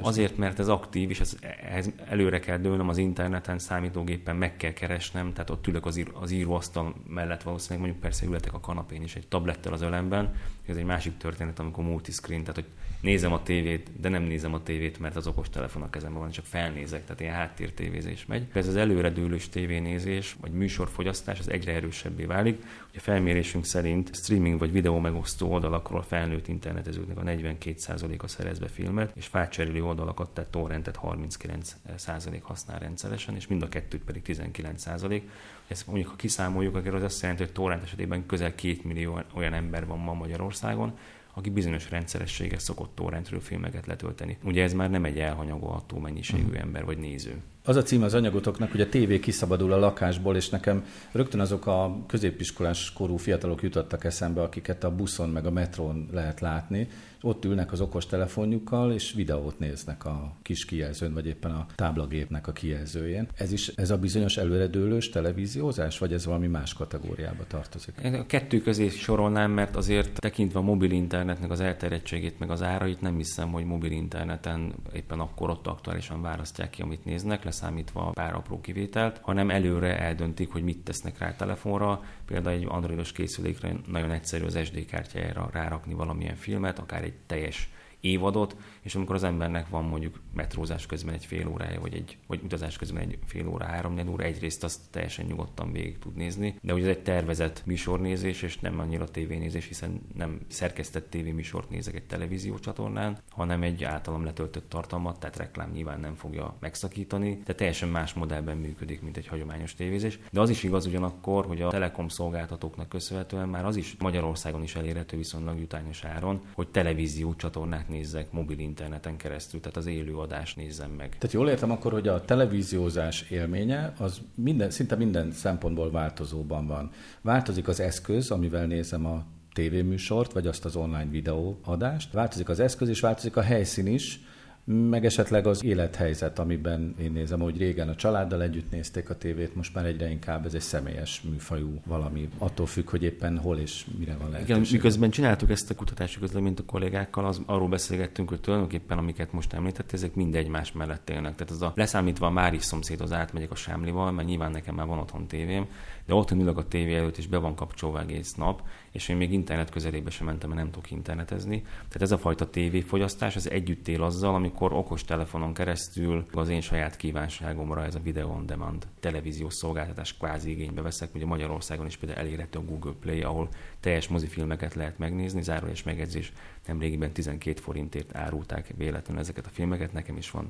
Speaker 3: Azért, mert ez aktív, és ez, ez előre kell dőlnöm az interneten, számítógépen meg kell keresnem, tehát ott ülök az, ír, az íróasztal mellett valószínűleg, mondjuk persze ületek a kanapén is egy tablettel az ölemben. Ez egy másik történet, amikor multiscreen, tehát hogy nézem a tévét, de nem nézem a tévét, mert az okos telefon a kezemben van, csak felnézek, tehát ilyen háttértévézés megy. Ez az előredőlős tévénézés, vagy műsorfogyasztás, az egyre erősebbé válik. Ugye a felmérésünk szerint streaming vagy videó megosztó oldalakról felnőtt internetezőknek a 42%-a szerez be filmet, és fácserélő oldalakat, tehát torrentet 39% használ rendszeresen, és mind a kettőt pedig 19%. Ezt mondjuk, ha kiszámoljuk, akkor az azt jelenti, hogy torrent esetében közel 2 millió olyan ember van ma Magyarországon, aki bizonyos rendszerességgel szokott torrentről filmeket letölteni. Ugye ez már nem egy elhanyagolható mennyiségű uh-huh. ember vagy néző.
Speaker 1: Az a cím az anyagotoknak, hogy a tévé kiszabadul a lakásból, és nekem rögtön azok a középiskolás korú fiatalok jutottak eszembe, akiket a buszon meg a metrón lehet látni, ott ülnek az okos telefonjukkal, és videót néznek a kis kijelzőn, vagy éppen a táblagépnek a kijelzőjén. Ez is ez a bizonyos előredőlős televíziózás, vagy ez valami más kategóriába tartozik?
Speaker 3: Én a kettő közé sorolnám, mert azért tekintve a mobil internetnek az elterjedtségét, meg az árait, nem hiszem, hogy mobil interneten éppen akkor ott aktuálisan választják ki, amit néznek, leszámítva pár apró kivételt, hanem előre eldöntik, hogy mit tesznek rá a telefonra. Például egy androidos készülékre nagyon egyszerű az SD kártyájára rárakni valamilyen filmet, akár egy teljes évadot, és amikor az embernek van mondjuk metrózás közben egy fél órája, vagy, egy, vagy utazás közben egy fél óra, három óra, egyrészt azt teljesen nyugodtan végig tud nézni, de ugye ez egy tervezett műsornézés, és nem annyira tévénézés, hiszen nem szerkesztett tévéműsort nézek egy televízió csatornán, hanem egy általam letöltött tartalmat, tehát reklám nyilván nem fogja megszakítani, de teljesen más modellben működik, mint egy hagyományos tévézés. De az is igaz ugyanakkor, hogy a telekom szolgáltatóknak köszönhetően már az is Magyarországon is elérhető viszonylag jutányos áron, hogy televízió csatornát nézzek mobil interneten keresztül, tehát az élő adást nézzem meg.
Speaker 1: Tehát jól értem akkor, hogy a televíziózás élménye az minden, szinte minden szempontból változóban van. Változik az eszköz, amivel nézem a tévéműsort, vagy azt az online videóadást. Változik az eszköz, és változik a helyszín is, meg esetleg az élethelyzet, amiben én nézem, hogy régen a családdal együtt nézték a tévét, most már egyre inkább ez egy személyes műfajú valami, attól függ, hogy éppen hol és mire van lehetőség.
Speaker 3: Igen, miközben csináltuk ezt a kutatási közleményt a kollégákkal, az, arról beszélgettünk, hogy tulajdonképpen amiket most említett, ezek mind egymás mellett élnek. Tehát az a leszámítva a Máris szomszédhoz átmegyek a Sámlival, mert nyilván nekem már van otthon tévém, de ott ülök a tévé előtt, és be van kapcsolva egész nap, és én még internet közelébe sem mentem, mert nem tudok internetezni. Tehát ez a fajta tévéfogyasztás, az együtt él azzal, amikor okos telefonon keresztül az én saját kívánságomra ez a video on demand televíziós szolgáltatás kvázi igénybe veszek. Ugye Magyarországon is például elérhető a Google Play, ahol teljes mozifilmeket lehet megnézni, zárójeles megjegyzés, nemrégiben 12 forintért árulták véletlenül ezeket a filmeket, nekem is van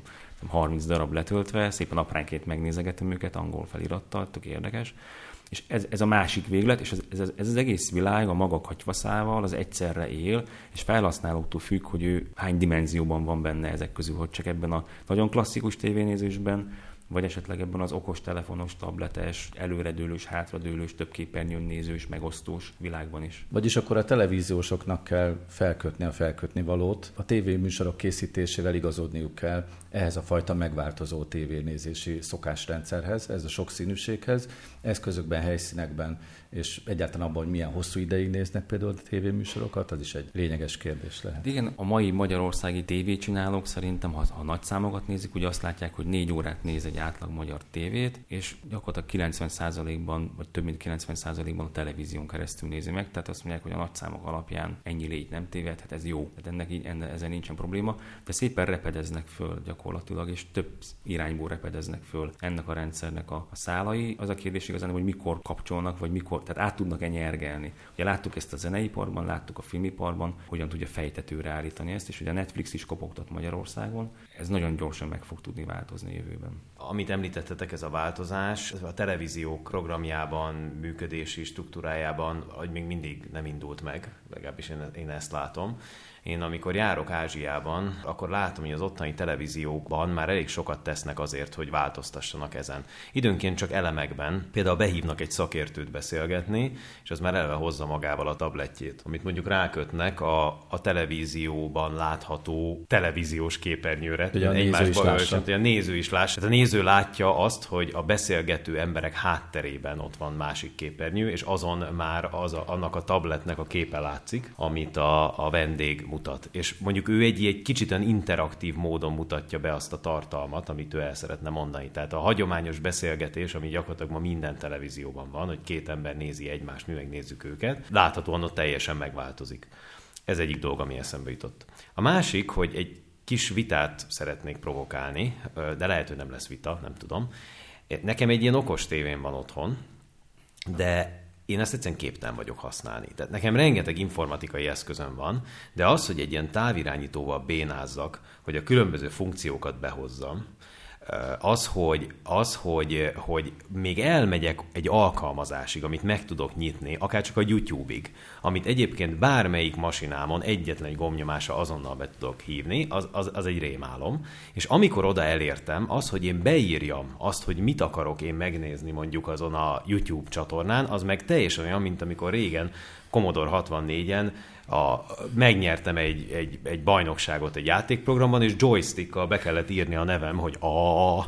Speaker 3: 30 darab letöltve, szépen apránként megnézegetem őket angol felirattal, tök érdekes. És ez, ez a másik véglet, és ez, ez, ez az egész világ a maga katyvaszával az egyszerre él, és felhasználóktól függ, hogy ő hány dimenzióban van benne ezek közül, hogy csak ebben a nagyon klasszikus tévénézésben, vagy esetleg ebben az okos telefonos, tabletes, előredőlős, hátradőlős, több képernyőn nézős, megosztós világban is.
Speaker 1: Vagyis akkor a televíziósoknak kell felkötni a felkötni valót, a tévéműsorok készítésével igazodniuk kell ehhez a fajta megváltozó tévénézési szokásrendszerhez, ez a sokszínűséghez, eszközökben, helyszínekben, és egyáltalán abban, hogy milyen hosszú ideig néznek például a tévéműsorokat, az is egy lényeges kérdés lehet.
Speaker 3: Igen, a mai magyarországi tévécsinálók szerintem, ha, ha nagy számokat nézik, ugye azt látják, hogy négy órát néz egy átlag magyar tévét, és gyakorlatilag 90%-ban, vagy több mint 90%-ban a televízión keresztül nézi meg, tehát azt mondják, hogy a nagy számok alapján ennyi légy nem téved, hát ez jó, tehát ennek így, enne, ezzel nincsen probléma, de szépen repedeznek föl gyakorlatilag, és több irányból repedeznek föl ennek a rendszernek a, a szálai. Az a kérdés igazán, hogy mikor kapcsolnak, vagy mikor, tehát át tudnak-e nyergelni. Ugye láttuk ezt a zeneiparban, láttuk a filmiparban, hogyan tudja fejtetőre állítani ezt, és ugye a Netflix is kopogtat Magyarországon. Ez nagyon gyorsan meg fog tudni változni jövőben.
Speaker 4: Amit említettetek, ez a változás, ez a televíziók programjában, működési struktúrájában, hogy még mindig nem indult meg, legalábbis én, én ezt látom. Én amikor járok Ázsiában, akkor látom, hogy az ottani televíziókban már elég sokat tesznek azért, hogy változtassanak ezen. Időnként csak elemekben, például behívnak egy szakértőt beszélgetni, és az már eleve hozza magával a tabletjét, amit mondjuk rákötnek a, a televízióban látható televíziós képernyőre,
Speaker 1: hogy a néző is lássa.
Speaker 4: Hogy a néző is lássa. Tehát a néző látja azt, hogy a beszélgető emberek hátterében ott van másik képernyő, és azon már az a, annak a tabletnek a képe látszik, amit a, a vendég mutat. És mondjuk ő egy, egy kicsit interaktív módon mutatja be azt a tartalmat, amit ő el szeretne mondani. Tehát a hagyományos beszélgetés, ami gyakorlatilag ma minden televízióban van, hogy két ember nézi egymást, mi megnézzük őket, láthatóan ott teljesen megváltozik. Ez egyik dolog, ami eszembe jutott. A másik, hogy egy kis vitát szeretnék provokálni, de lehet, hogy nem lesz vita, nem tudom. Nekem egy ilyen okos tévén van otthon, de én ezt egyszerűen képtelen vagyok használni. Tehát nekem rengeteg informatikai eszközöm van, de az, hogy egy ilyen távirányítóval bénázzak, hogy a különböző funkciókat behozzam, az, hogy, az hogy, hogy még elmegyek egy alkalmazásig, amit meg tudok nyitni, akár csak a YouTube-ig, amit egyébként bármelyik masinámon egyetlen gomnyomása azonnal be tudok hívni, az, az, az egy rémálom. És amikor oda elértem, az, hogy én beírjam azt, hogy mit akarok én megnézni mondjuk azon a YouTube csatornán, az meg teljesen olyan, mint amikor régen Commodore 64-en a, megnyertem egy, egy, egy bajnokságot egy játékprogramban, és joystickkal be kellett írni a nevem, hogy A,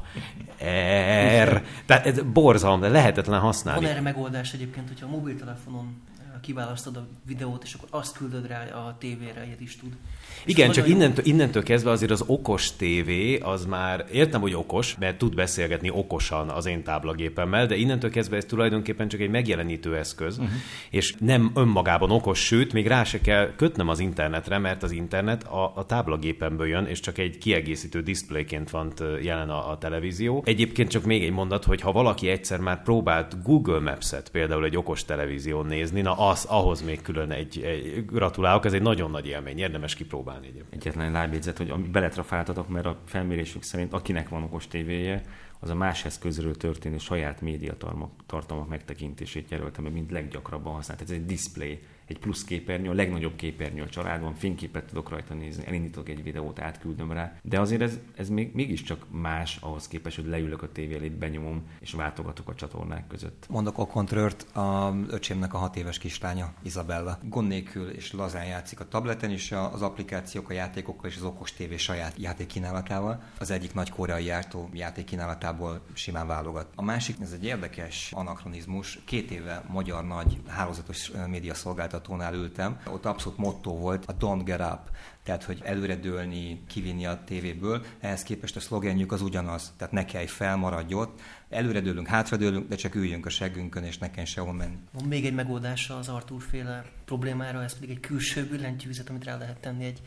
Speaker 4: R. Tehát ez borzalom, de lehetetlen használni.
Speaker 2: Van erre megoldás egyébként, hogyha a mobiltelefonon kiválasztod a videót, és akkor azt küldöd rá a tévére, ilyet is tud.
Speaker 4: Igen, csak innentől, innentől kezdve azért az okos tévé, az már, értem, hogy okos, mert tud beszélgetni okosan az én táblagépemmel, de innentől kezdve ez tulajdonképpen csak egy megjelenítő eszköz, uh-huh. és nem önmagában okos, sőt, még rá se kell kötnöm az internetre, mert az internet a, a táblagépemből jön, és csak egy kiegészítő diszpléként van jelen a, a televízió. Egyébként csak még egy mondat, hogy ha valaki egyszer már próbált Google Maps-et például egy okos televízión nézni, na az, ahhoz még külön egy, egy gratulálok, ez egy nagyon nagy élmény, érdemes kipróbálni egyébként.
Speaker 3: Egyetlen lábjegyzet, hogy beletrafáltatok, mert a felmérésük szerint akinek van okos tévéje, az a más eszközről történő saját médiatartalmak megtekintését jelölte meg, mint leggyakrabban használt. Ez egy display egy plusz képernyő, a legnagyobb képernyő a családban, fényképet tudok rajta nézni, elindítok egy videót, átküldöm rá. De azért ez, ez még, mégiscsak más ahhoz képest, hogy leülök a tévé elé, benyomom és váltogatok a csatornák között.
Speaker 5: Mondok a kontrört, a öcsémnek a hat éves kislánya, Izabella. Gond nélkül és lazán játszik a tableten, és az applikációk, a játékokkal és az okos tévé saját játékkínálatával. Az egyik nagy koreai jártó játékkínálatából simán válogat. A másik, ez egy érdekes anakronizmus, két éve magyar nagy hálózatos média bemutatónál ültem, ott abszolút motto volt a don't get up, tehát hogy előre dőlni, kivinni a tévéből, ehhez képest a szlogenjük az ugyanaz, tehát ne kelj fel, maradj ott, előre dőlünk, hátra dőlünk, de csak üljünk a seggünkön, és nekem sehol menni.
Speaker 2: Van még egy megoldása az Artur féle problémára, ez pedig egy külső billentyűzet, amit rá lehet tenni egy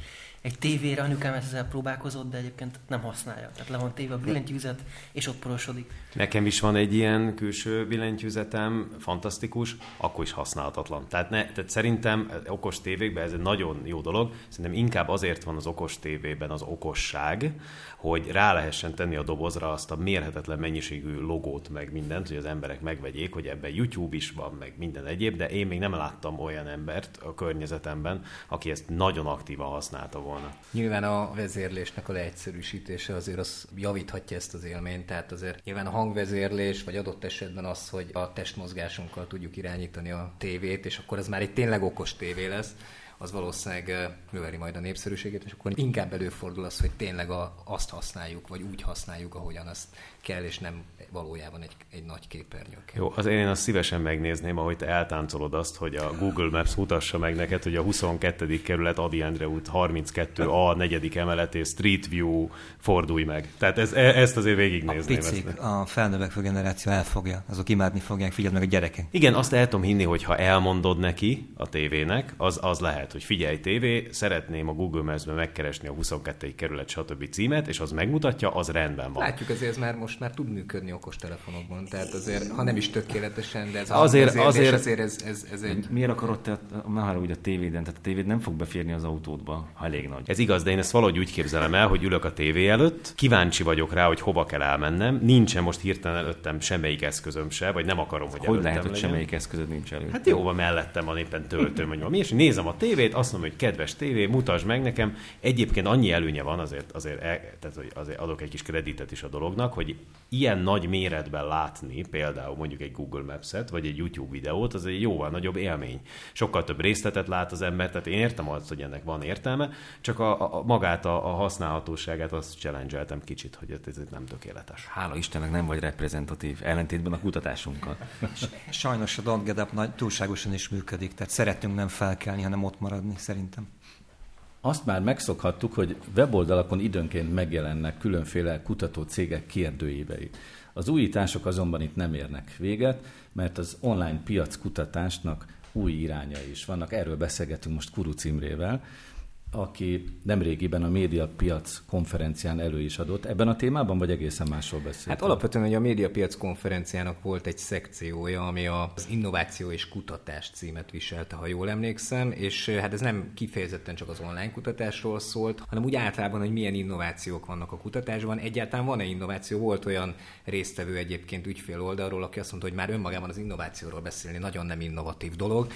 Speaker 2: egy tévére, anyukám ezzel próbálkozott, de egyébként nem használja. Tehát le van téve a billentyűzet, és ott porosodik.
Speaker 4: Nekem is van egy ilyen külső billentyűzetem, fantasztikus, akkor is használhatatlan. Tehát, ne, tehát szerintem okos tévékben ez egy nagyon jó dolog, szerintem inkább azért van az okos tévében az okosság, hogy rá lehessen tenni a dobozra azt a mérhetetlen mennyiségű logót, meg mindent, hogy az emberek megvegyék, hogy ebben YouTube is van, meg minden egyéb, de én még nem láttam olyan embert a környezetemben, aki ezt nagyon aktívan használta volna.
Speaker 6: Nyilván a vezérlésnek a leegyszerűsítése azért az javíthatja ezt az élményt, tehát azért nyilván a hangvezérlés, vagy adott esetben az, hogy a testmozgásunkkal tudjuk irányítani a tévét, és akkor ez már egy tényleg okos tévé lesz, az valószínűleg növeli majd a népszerűségét, és akkor inkább előfordul az, hogy tényleg a, azt használjuk, vagy úgy használjuk, ahogyan azt kell, és nem valójában egy, egy nagy képernyő kell.
Speaker 4: Jó, azért én azt szívesen megnézném, ahogy te eltáncolod azt, hogy a Google Maps mutassa meg neked, hogy a 22. kerület Adi Endre út 32 A negyedik emeleti Street View fordulj meg. Tehát ez, e, ezt azért végignézném.
Speaker 5: A picik, ezt. a felnövekvő generáció elfogja, azok imádni fogják, figyeld meg a gyerekek.
Speaker 4: Igen, azt el tudom hinni, hogy ha elmondod neki a tévének, az, az lehet, hogy figyelj tévé, szeretném a Google Maps-ben megkeresni a 22. kerület stb. címet, és az megmutatja, az rendben van.
Speaker 6: Látjuk azért ez már most már tud működni okostelefonokban, tehát azért, ha nem is tökéletesen, de ez
Speaker 3: azért, azért, azért,
Speaker 6: azért ez, ez, ez egy...
Speaker 3: Miért akarod te már úgy a tévéden? Tehát a tévéd nem fog beférni az autódba, ha elég nagy.
Speaker 4: Ez igaz, de én ezt valahogy úgy képzelem el, hogy ülök a tévé előtt, kíváncsi vagyok rá, hogy hova kell elmennem, nincsen most hirtelen előttem semmelyik eszközöm se, vagy nem akarom, hogy
Speaker 3: Hogy lehet, hogy semmelyik eszközöd nincs előtt?
Speaker 4: Hát jó, van mellettem van éppen töltőm, vagy valami, és nézem a tévét, azt mondom, hogy kedves tévé, mutasd meg nekem. Egyébként annyi előnye van, azért, azért, e, tehát, hogy azért adok egy kis kreditet is a dolognak, hogy ilyen nagy méretben látni például mondjuk egy Google Maps-et, vagy egy YouTube videót, az egy jóval nagyobb élmény. Sokkal több részletet lát az ember, tehát én értem azt, hogy ennek van értelme, csak a, a magát, a, a használhatóságát azt challenge kicsit, hogy ez nem tökéletes.
Speaker 3: Hála Istennek nem vagy reprezentatív, ellentétben a kutatásunkkal.
Speaker 5: Sajnos a Don't Get Up nagy, túlságosan is működik, tehát szeretünk nem felkelni, hanem ott maradni szerintem.
Speaker 1: Azt már megszokhattuk, hogy weboldalakon időnként megjelennek különféle kutató cégek kérdőívei. Az újítások azonban itt nem érnek véget, mert az online piac kutatásnak új irányai is vannak. Erről beszélgetünk most Kuru Imrével, aki nemrégiben a médiapiac konferencián elő is adott. Ebben a témában, vagy egészen másról beszélt?
Speaker 6: Hát alapvetően hogy a médiapiac konferenciának volt egy szekciója, ami az innováció és kutatás címet viselte, ha jól emlékszem, és hát ez nem kifejezetten csak az online kutatásról szólt, hanem úgy általában, hogy milyen innovációk vannak a kutatásban. Egyáltalán van-e innováció? Volt olyan résztvevő egyébként ügyfél oldalról, aki azt mondta, hogy már önmagában az innovációról beszélni nagyon nem innovatív dolog,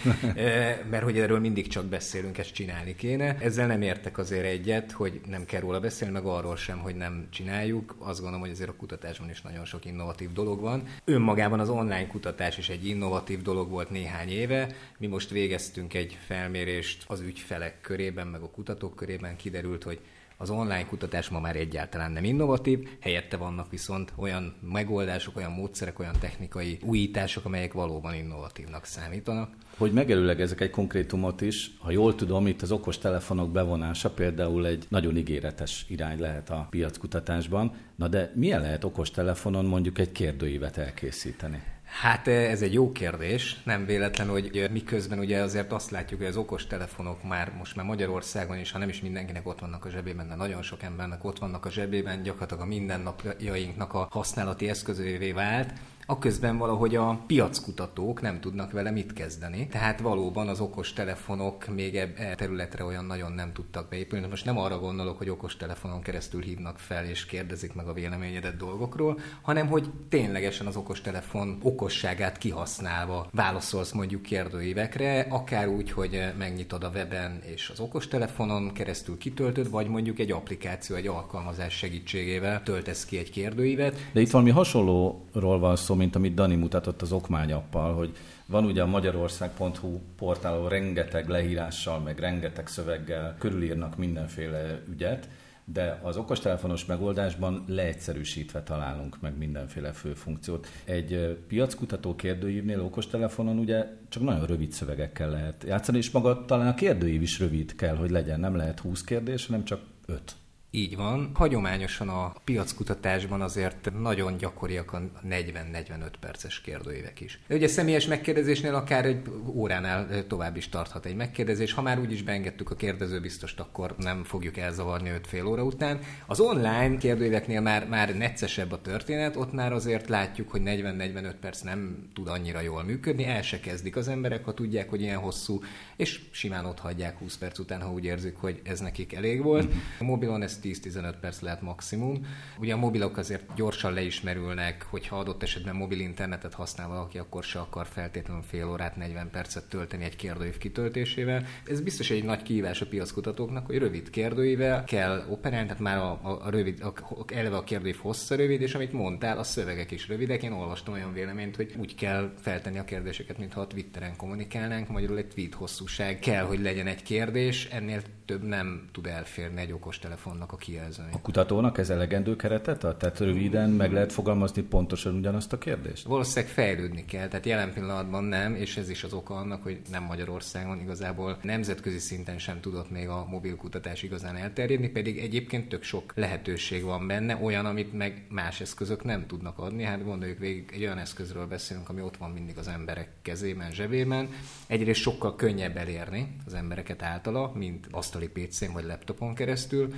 Speaker 6: mert hogy erről mindig csak beszélünk, ezt csinálni kéne. Ezzel nem értek azért egyet, hogy nem kell róla beszélni, meg arról sem, hogy nem csináljuk. Azt gondolom, hogy azért a kutatásban is nagyon sok innovatív dolog van. Önmagában az online kutatás is egy innovatív dolog volt néhány éve. Mi most végeztünk egy felmérést az ügyfelek körében, meg a kutatók körében kiderült, hogy az online kutatás ma már egyáltalán nem innovatív, helyette vannak viszont olyan megoldások, olyan módszerek, olyan technikai újítások, amelyek valóban innovatívnak számítanak.
Speaker 1: Hogy megelőlegezek egy konkrétumot is, ha jól tudom, itt az okos telefonok bevonása például egy nagyon ígéretes irány lehet a piackutatásban. Na de milyen lehet okos telefonon mondjuk egy kérdőívet elkészíteni?
Speaker 6: Hát eh, ez egy jó kérdés. Nem véletlen, hogy eh, miközben ugye azért azt látjuk, hogy az okos telefonok már most már Magyarországon is, ha nem is mindenkinek ott vannak a zsebében, de nagyon sok embernek ott vannak a zsebében, gyakorlatilag a mindennapjainknak a használati eszközévé vált aközben valahogy a piackutatók nem tudnak vele mit kezdeni. Tehát valóban az okos telefonok még e területre olyan nagyon nem tudtak beépülni. Most nem arra gondolok, hogy okos telefonon keresztül hívnak fel és kérdezik meg a véleményedet dolgokról, hanem hogy ténylegesen az okos telefon okosságát kihasználva válaszolsz mondjuk kérdőívekre, akár úgy, hogy megnyitod a weben és az okos telefonon keresztül kitöltöd, vagy mondjuk egy applikáció, egy alkalmazás segítségével töltesz ki egy kérdőívet.
Speaker 1: De itt valami hasonlóról van szó, mint amit Dani mutatott az okmányappal, hogy van ugye a magyarország.hu portálon rengeteg leírással, meg rengeteg szöveggel körülírnak mindenféle ügyet, de az okostelefonos megoldásban leegyszerűsítve találunk meg mindenféle fő funkciót. Egy piackutató kérdőívnél okostelefonon ugye csak nagyon rövid szövegekkel lehet játszani, és maga talán a kérdőív is rövid kell, hogy legyen. Nem lehet 20 kérdés, hanem csak 5.
Speaker 6: Így van. Hagyományosan a piackutatásban azért nagyon gyakoriak a 40-45 perces kérdőívek is. De ugye személyes megkérdezésnél akár egy óránál tovább is tarthat egy megkérdezés. Ha már úgyis beengedtük a kérdezőbiztost, akkor nem fogjuk elzavarni 5 fél óra után. Az online kérdőíveknél már, már neccesebb a történet, ott már azért látjuk, hogy 40-45 perc nem tud annyira jól működni, el se kezdik az emberek, ha tudják, hogy ilyen hosszú, és simán ott hagyják 20 perc után, ha úgy érzik, hogy ez nekik elég volt. A mobilon ez 10-15 perc lehet maximum. Ugye a mobilok azért gyorsan leismerülnek, hogyha adott esetben mobil internetet használ valaki, akkor se akar feltétlenül fél órát, 40 percet tölteni egy kérdőív kitöltésével. Ez biztos egy nagy kihívás a piackutatóknak, hogy rövid kérdőível kell operálni, tehát már a, a, a rövid, a, eleve a kérdőív hossza rövid, és amit mondtál, a szövegek is rövidek. Én olvastam olyan véleményt, hogy úgy kell feltenni a kérdéseket, mintha a Twitteren kommunikálnánk, magyarul egy tweet hosszúság kell, hogy legyen egy kérdés, ennél több nem tud elférni egy okos telefonnak a kijelzője.
Speaker 1: A kutatónak ez elegendő keretet ad? Tehát röviden meg lehet fogalmazni pontosan ugyanazt a kérdést?
Speaker 6: Valószínűleg fejlődni kell, tehát jelen pillanatban nem, és ez is az oka annak, hogy nem Magyarországon igazából nemzetközi szinten sem tudott még a mobil kutatás igazán elterjedni, pedig egyébként tök sok lehetőség van benne, olyan, amit meg más eszközök nem tudnak adni. Hát gondoljuk végig, egy olyan eszközről beszélünk, ami ott van mindig az emberek kezében, zsebében. Egyrészt sokkal könnyebb elérni az embereket általa, mint asztali PC-n vagy laptopon keresztül.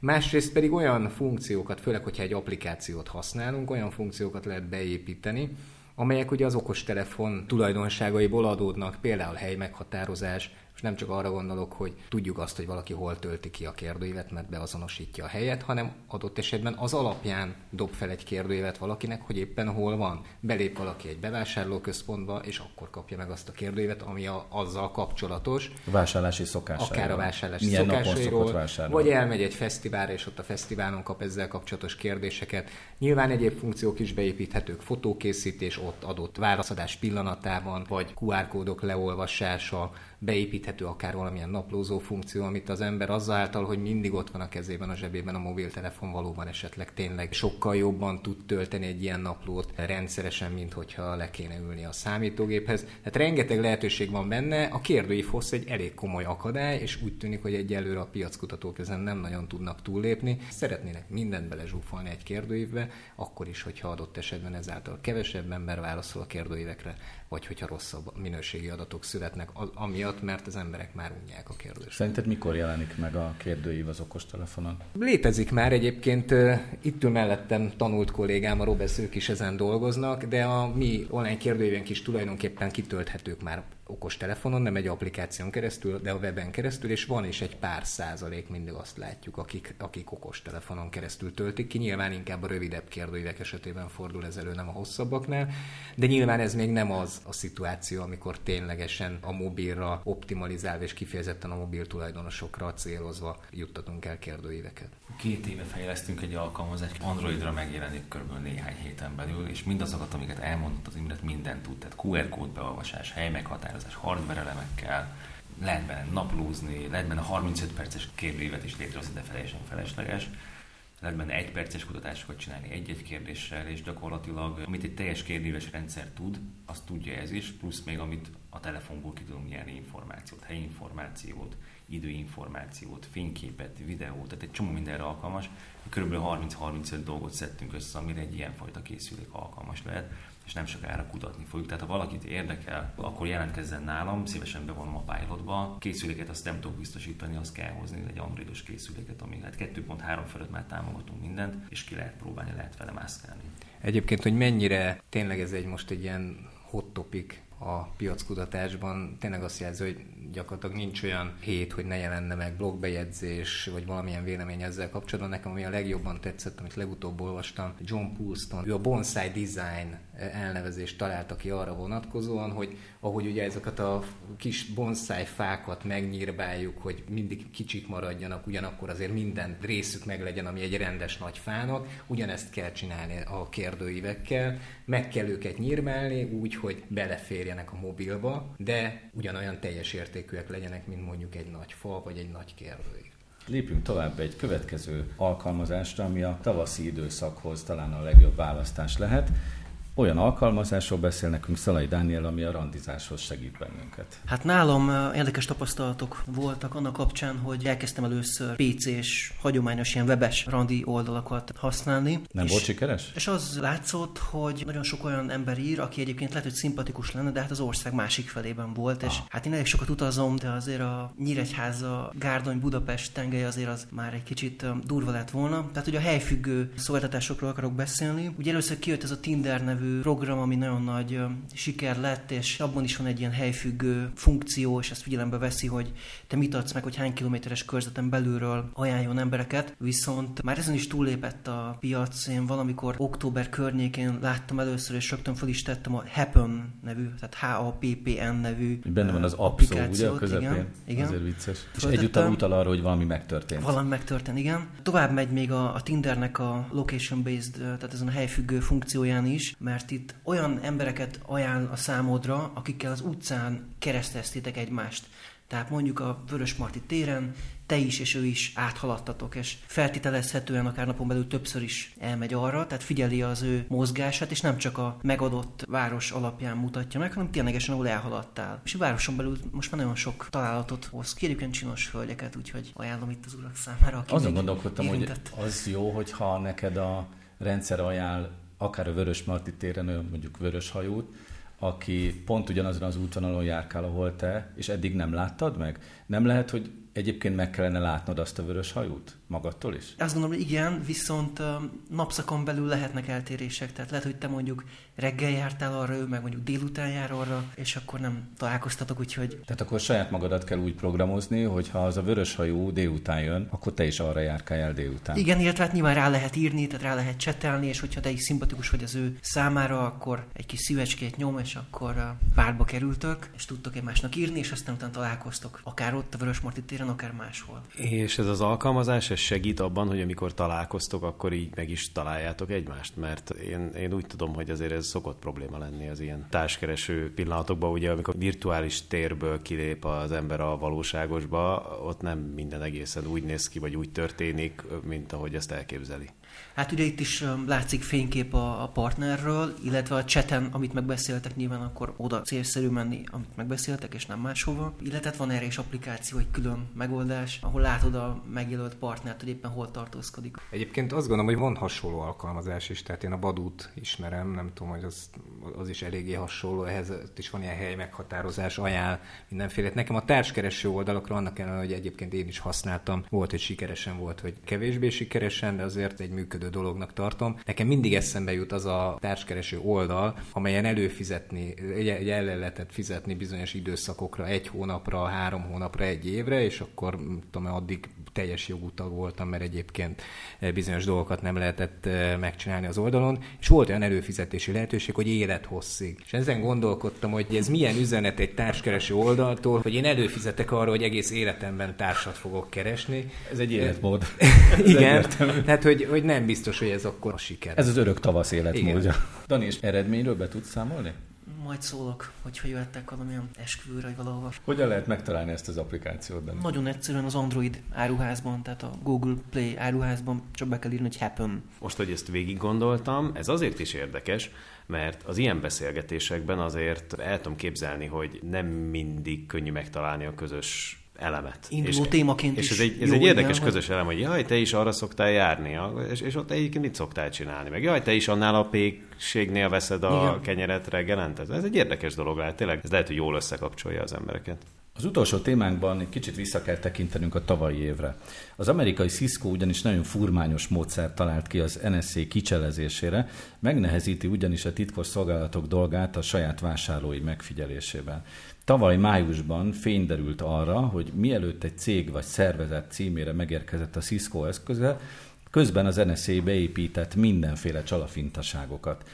Speaker 6: Másrészt pedig olyan funkciókat, főleg, hogyha egy applikációt használunk, olyan funkciókat lehet beépíteni, amelyek ugye az okostelefon tulajdonságaiból adódnak, például helymeghatározás, És nem csak arra gondolok, hogy tudjuk azt, hogy valaki hol tölti ki a kérdőívet, mert beazonosítja a helyet, hanem adott esetben az alapján dob fel egy kérdőívet valakinek, hogy éppen hol van. Belép valaki egy bevásárlóközpontba, és akkor kapja meg azt a kérdőívet, ami a, azzal kapcsolatos.
Speaker 1: Vásárlási szokásairól.
Speaker 6: Akár a vásárlási
Speaker 1: Milyen
Speaker 6: szokásairól, vagy elmegy egy fesztiválra, és ott a fesztiválon kap ezzel kapcsolatos kérdéseket. Nyilván egyéb funkciók is beépíthetők, fotókészítés ott adott válaszadás pillanatában, vagy QR kódok leolvasása, beépíthető akár valamilyen naplózó funkció, amit az ember azáltal, hogy mindig ott van a kezében, a zsebében a mobiltelefon valóban esetleg tényleg sokkal jobban tud tölteni egy ilyen naplót rendszeresen, mint hogyha le kéne ülni a számítógéphez. Tehát rengeteg lehetőség van benne, a kérdőív hossz egy elég komoly akadály, és úgy tűnik, hogy egyelőre a piackutatók ezen nem nagyon tudnak túllépni. Szeretnének mindent belezsúfolni egy kérdőívbe, akkor is, hogyha adott esetben ezáltal kevesebb ember válaszol a kérdőívekre, vagy hogyha rosszabb minőségi adatok születnek, amiatt, mert az emberek már unják a kérdést.
Speaker 1: Szerinted mikor jelenik meg a kérdőív az okostelefonon?
Speaker 6: Létezik már egyébként, itt ül mellettem tanult kollégám, a Robesz, ők is ezen dolgoznak, de a mi online kérdőívünk is tulajdonképpen kitölthetők már okos telefonon, nem egy applikáción keresztül, de a weben keresztül, és van is egy pár százalék, mindig azt látjuk, akik, akik okos telefonon keresztül töltik ki. Nyilván inkább a rövidebb kérdőívek esetében fordul ez elő, nem a hosszabbaknál, de nyilván ez még nem az a szituáció, amikor ténylegesen a mobilra optimalizálva és kifejezetten a mobil tulajdonosokra célozva juttatunk el kérdőíveket.
Speaker 3: Két éve fejlesztünk egy alkalmazást, Androidra megjelenik kb. néhány héten belül, és mindazokat, amiket elmondott az Imret, mindent tud. Tehát QR kód beolvasás, hely meghatározás, hardware elemekkel, lehet benne naplózni, lehet benne 35 perces kérdőívet is létrehozni, de teljesen felesleges lehet benne egy perces kutatásokat csinálni egy-egy kérdéssel, és gyakorlatilag amit egy teljes kérdéves rendszer tud, azt tudja ez is, plusz még amit a telefonból ki tudunk nyerni információt, helyinformációt, időinformációt, fényképet, videót, tehát egy csomó mindenre alkalmas. Kb. 30-35 dolgot szedtünk össze, amire egy ilyenfajta készülék alkalmas lehet és nem sokára kutatni fogjuk. Tehát ha valakit érdekel, akkor jelentkezzen nálam, szívesen bevonom a pilotba. Készüléket azt nem tudok biztosítani, azt kell hozni egy androidos készüléket, ami hát 2.3 fölött már támogatunk mindent, és ki lehet próbálni, lehet vele mászkálni.
Speaker 6: Egyébként, hogy mennyire tényleg ez egy most egy ilyen hot topic a piackutatásban tényleg azt jelzi, hogy gyakorlatilag nincs olyan hét, hogy ne jelenne meg blogbejegyzés, vagy valamilyen vélemény ezzel kapcsolatban. Nekem ami a legjobban tetszett, amit legutóbb olvastam, John Poulston, ő a bonsai design elnevezést találta ki arra vonatkozóan, hogy ahogy ugye ezeket a kis bonsai fákat megnyírbáljuk, hogy mindig kicsik maradjanak, ugyanakkor azért minden részük meg legyen, ami egy rendes nagy fának, ugyanezt kell csinálni a kérdőívekkel, meg kell őket nyírbálni úgy, hogy beleférjenek a mobilba, de ugyanolyan teljes értékűek legyenek, mint mondjuk egy nagy fa vagy egy nagy kérdőív.
Speaker 1: Lépjünk tovább egy következő alkalmazásra, ami a tavaszi időszakhoz talán a legjobb választás lehet olyan alkalmazásról beszél nekünk Szalai Dániel, ami a randizáshoz segít bennünket.
Speaker 2: Hát nálam érdekes tapasztalatok voltak annak kapcsán, hogy elkezdtem először PC-s, hagyományos ilyen webes randi oldalakat használni.
Speaker 1: Nem
Speaker 2: és,
Speaker 1: volt sikeres?
Speaker 2: És az látszott, hogy nagyon sok olyan ember ír, aki egyébként lehet, hogy szimpatikus lenne, de hát az ország másik felében volt, ah. és hát én elég sokat utazom, de azért a Nyíregyháza, Gárdony, Budapest tengely azért az már egy kicsit durva lett volna. Tehát, hogy a helyfüggő szolgáltatásokról akarok beszélni. Ugye először kijött ez a Tinder nevű nevű program, ami nagyon nagy siker lett, és abban is van egy ilyen helyfüggő funkció, és ezt figyelembe veszi, hogy te mit adsz meg, hogy hány kilométeres körzeten belülről ajánljon embereket. Viszont már ezen is túllépett a piac. Én valamikor október környékén láttam először, és rögtön fel is tettem a Happen nevű, tehát H-A-P-P-N nevű
Speaker 1: Benne van az app szó, ugye a közepén? Igen, igen. Azért vicces. És egyúttal utal arra, hogy valami megtörtént.
Speaker 2: Valami megtörtént, igen. Tovább megy még a, a Tindernek a location-based, tehát ezen a helyfüggő funkcióján is, mert mert itt olyan embereket ajánl a számodra, akikkel az utcán kereszteztétek egymást. Tehát mondjuk a Vörösmarty téren te is és ő is áthaladtatok, és feltételezhetően akár napon belül többször is elmegy arra, tehát figyeli az ő mozgását, és nem csak a megadott város alapján mutatja meg, hanem ténylegesen ahol elhaladtál. És a városon belül most már nagyon sok találatot hoz ki, egyébként csinos hölgyeket, úgyhogy ajánlom itt az urak számára.
Speaker 1: Azon gondolkodtam, érintett. hogy az jó, hogyha neked a rendszer ajánl akár a Vörös Marti téren, mondjuk Vörös hajót, aki pont ugyanazon az útvonalon járkál, ahol te, és eddig nem láttad meg? Nem lehet, hogy egyébként meg kellene látnod azt a vörös hajót magadtól is?
Speaker 2: Azt gondolom, hogy igen, viszont napszakon belül lehetnek eltérések. Tehát lehet, hogy te mondjuk reggel jártál arra, ő meg mondjuk délután jár arra, és akkor nem találkoztatok, úgyhogy...
Speaker 1: Tehát akkor saját magadat kell úgy programozni, hogy ha az a vörös hajó délután jön, akkor te is arra járkálj el délután.
Speaker 2: Igen, illetve hát nyilván rá lehet írni, tehát rá lehet csetelni, és hogyha te is szimpatikus vagy az ő számára, akkor egy kis szívecskét nyom, és akkor párba kerültök, és tudtok egymásnak írni, és aztán utána találkoztok. Akár ott a Vörös téren, akár máshol.
Speaker 4: És ez az alkalmazás, ez segít abban, hogy amikor találkoztok, akkor így meg is találjátok egymást, mert én, én úgy tudom, hogy azért ez szokott probléma lenni az ilyen társkereső pillanatokban, ugye amikor virtuális térből kilép az ember a valóságosba, ott nem minden egészen úgy néz ki, vagy úgy történik, mint ahogy ezt elképzeli.
Speaker 2: Hát ugye itt is látszik fénykép a, a partnerről, illetve a cseten, amit megbeszéltek, nyilván akkor oda célszerű menni, amit megbeszéltek, és nem máshova. Illetve van erre is applikáció, egy külön megoldás, ahol látod a megjelölt partnert, hogy éppen hol tartózkodik.
Speaker 6: Egyébként azt gondolom, hogy van hasonló alkalmazás is, tehát én a Badút ismerem, nem tudom, hogy az, az is eléggé hasonló, ehhez is van ilyen hely meghatározás, ajánl mindenféle. Nekem a társkereső oldalakra annak ellenére, hogy egyébként én is használtam, volt, hogy sikeresen volt, hogy kevésbé sikeresen, de azért egy működő dolognak tartom. Nekem mindig eszembe jut az a társkereső oldal, amelyen előfizetni, egy lehetett fizetni bizonyos időszakokra, egy hónapra, három hónapra, egy évre, és akkor tudom, addig teljes jogú tag voltam, mert egyébként bizonyos dolgokat nem lehetett eh, megcsinálni az oldalon, és volt olyan előfizetési lehetőség, hogy élethosszig. És ezen gondolkodtam, hogy ez milyen üzenet egy társkereső oldaltól, hogy én előfizetek arra, hogy egész életemben társat fogok keresni.
Speaker 1: Ez egy életmód.
Speaker 6: Igen, tehát hogy, hogy nem biztos, hogy ez akkor a siker.
Speaker 1: Ez az örök tavasz életmódja. Dani, és eredményről be tudsz számolni?
Speaker 2: Majd szólok, hogyha jöttek valamilyen esküvőre, vagy valahova.
Speaker 1: Hogyan lehet megtalálni ezt az applikációt
Speaker 2: benne? Nagyon egyszerűen az Android áruházban, tehát a Google Play áruházban csak be kell írni, hogy Happen.
Speaker 4: Most, hogy ezt végig gondoltam, ez azért is érdekes, mert az ilyen beszélgetésekben azért el tudom képzelni, hogy nem mindig könnyű megtalálni a közös elemet.
Speaker 2: Induló és, témaként
Speaker 4: és
Speaker 2: is
Speaker 4: ez egy, ez egy érdekes igen, közös elem, hogy jaj, te is arra szoktál járni, és, és ott egyébként mit szoktál csinálni, meg jaj, te is annál a pékségnél veszed a igen. kenyeret reggelent. Ez, ez egy érdekes dolog lehet, tényleg ez lehet, hogy jól összekapcsolja az embereket.
Speaker 1: Az utolsó témánkban egy kicsit vissza kell tekintenünk a tavalyi évre. Az amerikai Cisco ugyanis nagyon furmányos módszert talált ki az NSA kicselezésére, megnehezíti ugyanis a titkos szolgálatok dolgát a saját vásárlói megfigyelésében. Tavaly májusban fényderült arra, hogy mielőtt egy cég vagy szervezet címére megérkezett a Cisco eszköze, közben az NSA beépített mindenféle csalafintaságokat.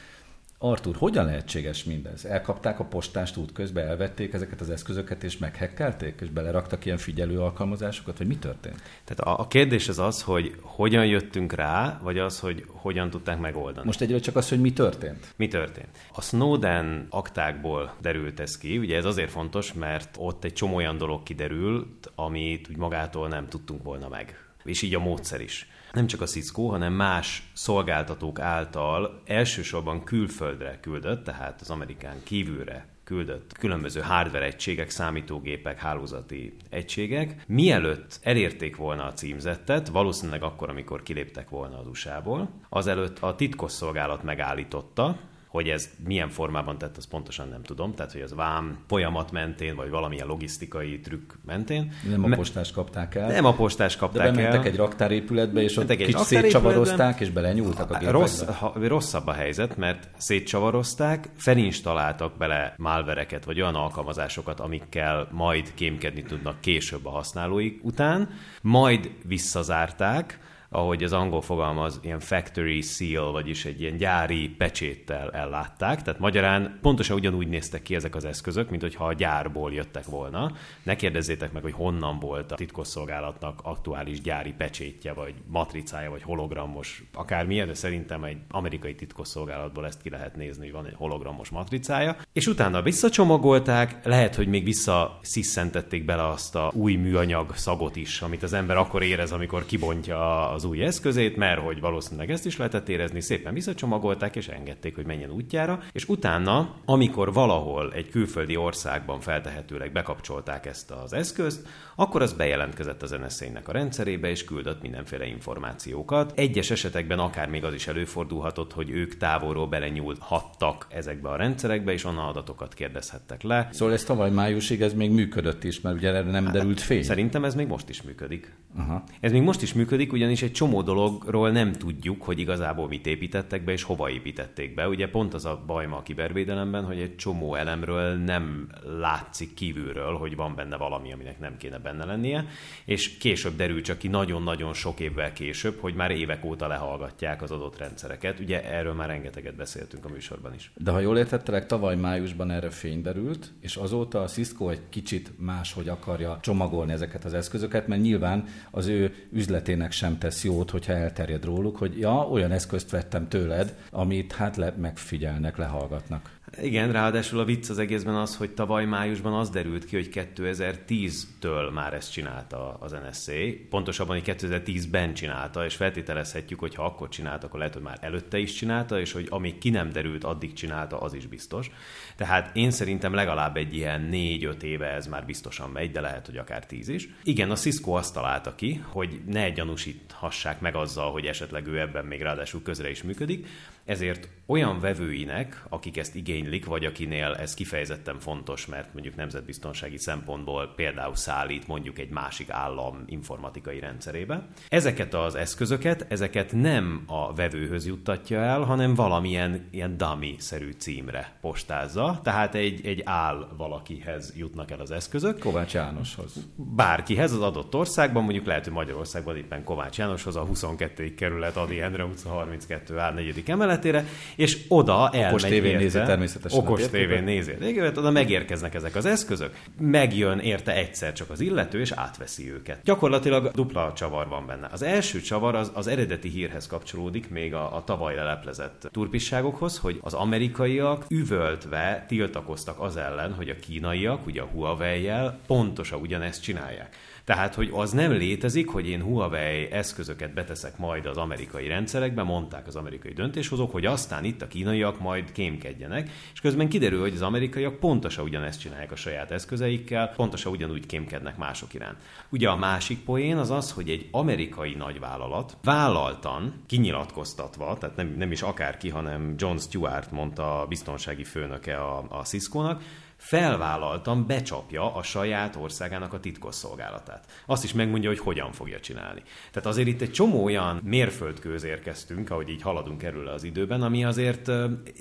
Speaker 1: Artur, hogyan lehetséges mindez? Elkapták a postást útközben, elvették ezeket az eszközöket és meghekkelték, és beleraktak ilyen figyelő alkalmazásokat, vagy mi történt?
Speaker 4: Tehát a, a kérdés az az, hogy hogyan jöttünk rá, vagy az, hogy hogyan tudták megoldani.
Speaker 1: Most egyre csak az, hogy mi történt.
Speaker 4: Mi történt? A Snowden aktákból derült ez ki, ugye ez azért fontos, mert ott egy csomó olyan dolog kiderült, amit úgy magától nem tudtunk volna meg. És így a módszer is nem csak a Cisco, hanem más szolgáltatók által elsősorban külföldre küldött, tehát az Amerikán kívülre küldött különböző hardware egységek, számítógépek, hálózati egységek, mielőtt elérték volna a címzettet, valószínűleg akkor, amikor kiléptek volna az USA-ból, azelőtt a titkosszolgálat megállította, hogy ez milyen formában tett, azt pontosan nem tudom. Tehát, hogy az vám folyamat mentén, vagy valamilyen logisztikai trükk mentén.
Speaker 1: Nem a postás kapták el.
Speaker 4: Nem a postás kapták
Speaker 1: De bementek el. egy raktárépületbe, és ott kicsit szétcsavarozták, és belenyúltak a gépekbe.
Speaker 4: Rossz, ha, rosszabb a helyzet, mert szétcsavarozták, felinstaláltak bele malvereket, vagy olyan alkalmazásokat, amikkel majd kémkedni tudnak később a használóik után, majd visszazárták, ahogy az angol fogalmaz, ilyen factory seal, vagyis egy ilyen gyári pecséttel ellátták. Tehát magyarán pontosan ugyanúgy néztek ki ezek az eszközök, mint hogyha a gyárból jöttek volna. Ne kérdezzétek meg, hogy honnan volt a titkosszolgálatnak aktuális gyári pecsétje, vagy matricája, vagy hologramos, akármilyen, de szerintem egy amerikai titkosszolgálatból ezt ki lehet nézni, hogy van egy hologramos matricája. És utána visszacsomagolták, lehet, hogy még visszasziszentették bele azt a új műanyag szagot is, amit az ember akkor érez, amikor kibontja az az új eszközét, mert hogy valószínűleg ezt is lehetett érezni, szépen visszacsomagolták és engedték, hogy menjen útjára, és utána, amikor valahol egy külföldi országban feltehetőleg bekapcsolták ezt az eszközt, akkor az bejelentkezett az NSZ-nek a rendszerébe, és küldött mindenféle információkat. Egyes esetekben akár még az is előfordulhatott, hogy ők távolról belenyúlhattak ezekbe a rendszerekbe, és onnan adatokat kérdezhettek le.
Speaker 1: Szóval ez tavaly májusig ez még működött is, mert ugye erre nem derült fény.
Speaker 4: Szerintem ez még most is működik. Aha. Ez még most is működik, ugyanis egy csomó dologról nem tudjuk, hogy igazából mit építettek be, és hova építették be. Ugye pont az a baj ma a kibervédelemben, hogy egy csomó elemről nem látszik kívülről, hogy van benne valami, aminek nem kéne benne lennie, és később derül csak ki nagyon-nagyon sok évvel később, hogy már évek óta lehallgatják az adott rendszereket. Ugye erről már rengeteget beszéltünk a műsorban is.
Speaker 1: De ha jól értettelek, tavaly májusban erre fény derült, és azóta a Cisco egy kicsit máshogy akarja csomagolni ezeket az eszközöket, mert nyilván az ő üzletének sem tesz jót, hogyha elterjed róluk, hogy ja, olyan eszközt vettem tőled, amit hát le, megfigyelnek, lehallgatnak.
Speaker 4: Igen, ráadásul a vicc az egészben az, hogy tavaly májusban az derült ki, hogy 2010-től már ezt csinálta az NSA. Pontosabban, hogy 2010-ben csinálta, és feltételezhetjük, hogy ha akkor csinálta, akkor lehet, hogy már előtte is csinálta, és hogy amíg ki nem derült, addig csinálta, az is biztos. Tehát én szerintem legalább egy ilyen 4-5 éve ez már biztosan megy, de lehet, hogy akár 10 is. Igen, a Cisco azt találta ki, hogy ne gyanúsíthassák meg azzal, hogy esetleg ő ebben még ráadásul közre is működik, ezért olyan vevőinek, akik ezt igénylik, vagy akinél ez kifejezetten fontos, mert mondjuk nemzetbiztonsági szempontból például szállít mondjuk egy másik állam informatikai rendszerébe, ezeket az eszközöket, ezeket nem a vevőhöz juttatja el, hanem valamilyen ilyen dummy-szerű címre postázza, tehát egy, egy áll valakihez jutnak el az eszközök.
Speaker 1: Kovács Jánoshoz.
Speaker 4: Bárkihez az adott országban, mondjuk lehet, hogy Magyarországban éppen Kovács Jánoshoz, a 22. kerület Adi Endre utca 32 áll 4. emeletére, és oda elmegy
Speaker 1: Okos tévén nézi természetesen.
Speaker 4: Okos tévén nézi. Igen, oda megérkeznek ezek az eszközök, megjön érte egyszer csak az illető, és átveszi őket. Gyakorlatilag dupla csavar van benne. Az első csavar az, az eredeti hírhez kapcsolódik, még a, a tavaly leleplezett turpisságokhoz, hogy az amerikaiak üvöltve tiltakoztak az ellen, hogy a kínaiak, ugye a Huawei-jel pontosan ugyanezt csinálják. Tehát, hogy az nem létezik, hogy én Huawei eszközöket beteszek majd az amerikai rendszerekbe, mondták az amerikai döntéshozók, hogy aztán itt a kínaiak majd kémkedjenek, és közben kiderül, hogy az amerikaiak pontosan ugyanezt csinálják a saját eszközeikkel, pontosan ugyanúgy kémkednek mások iránt. Ugye a másik poén az az, hogy egy amerikai nagyvállalat vállaltan, kinyilatkoztatva, tehát nem, nem is akárki, hanem John Stewart mondta a biztonsági főnöke a, a Cisco-nak, felvállaltan becsapja a saját országának a titkosszolgálatát. Azt is megmondja, hogy hogyan fogja csinálni. Tehát azért itt egy csomó olyan mérföldkőz érkeztünk, ahogy így haladunk erről az időben, ami azért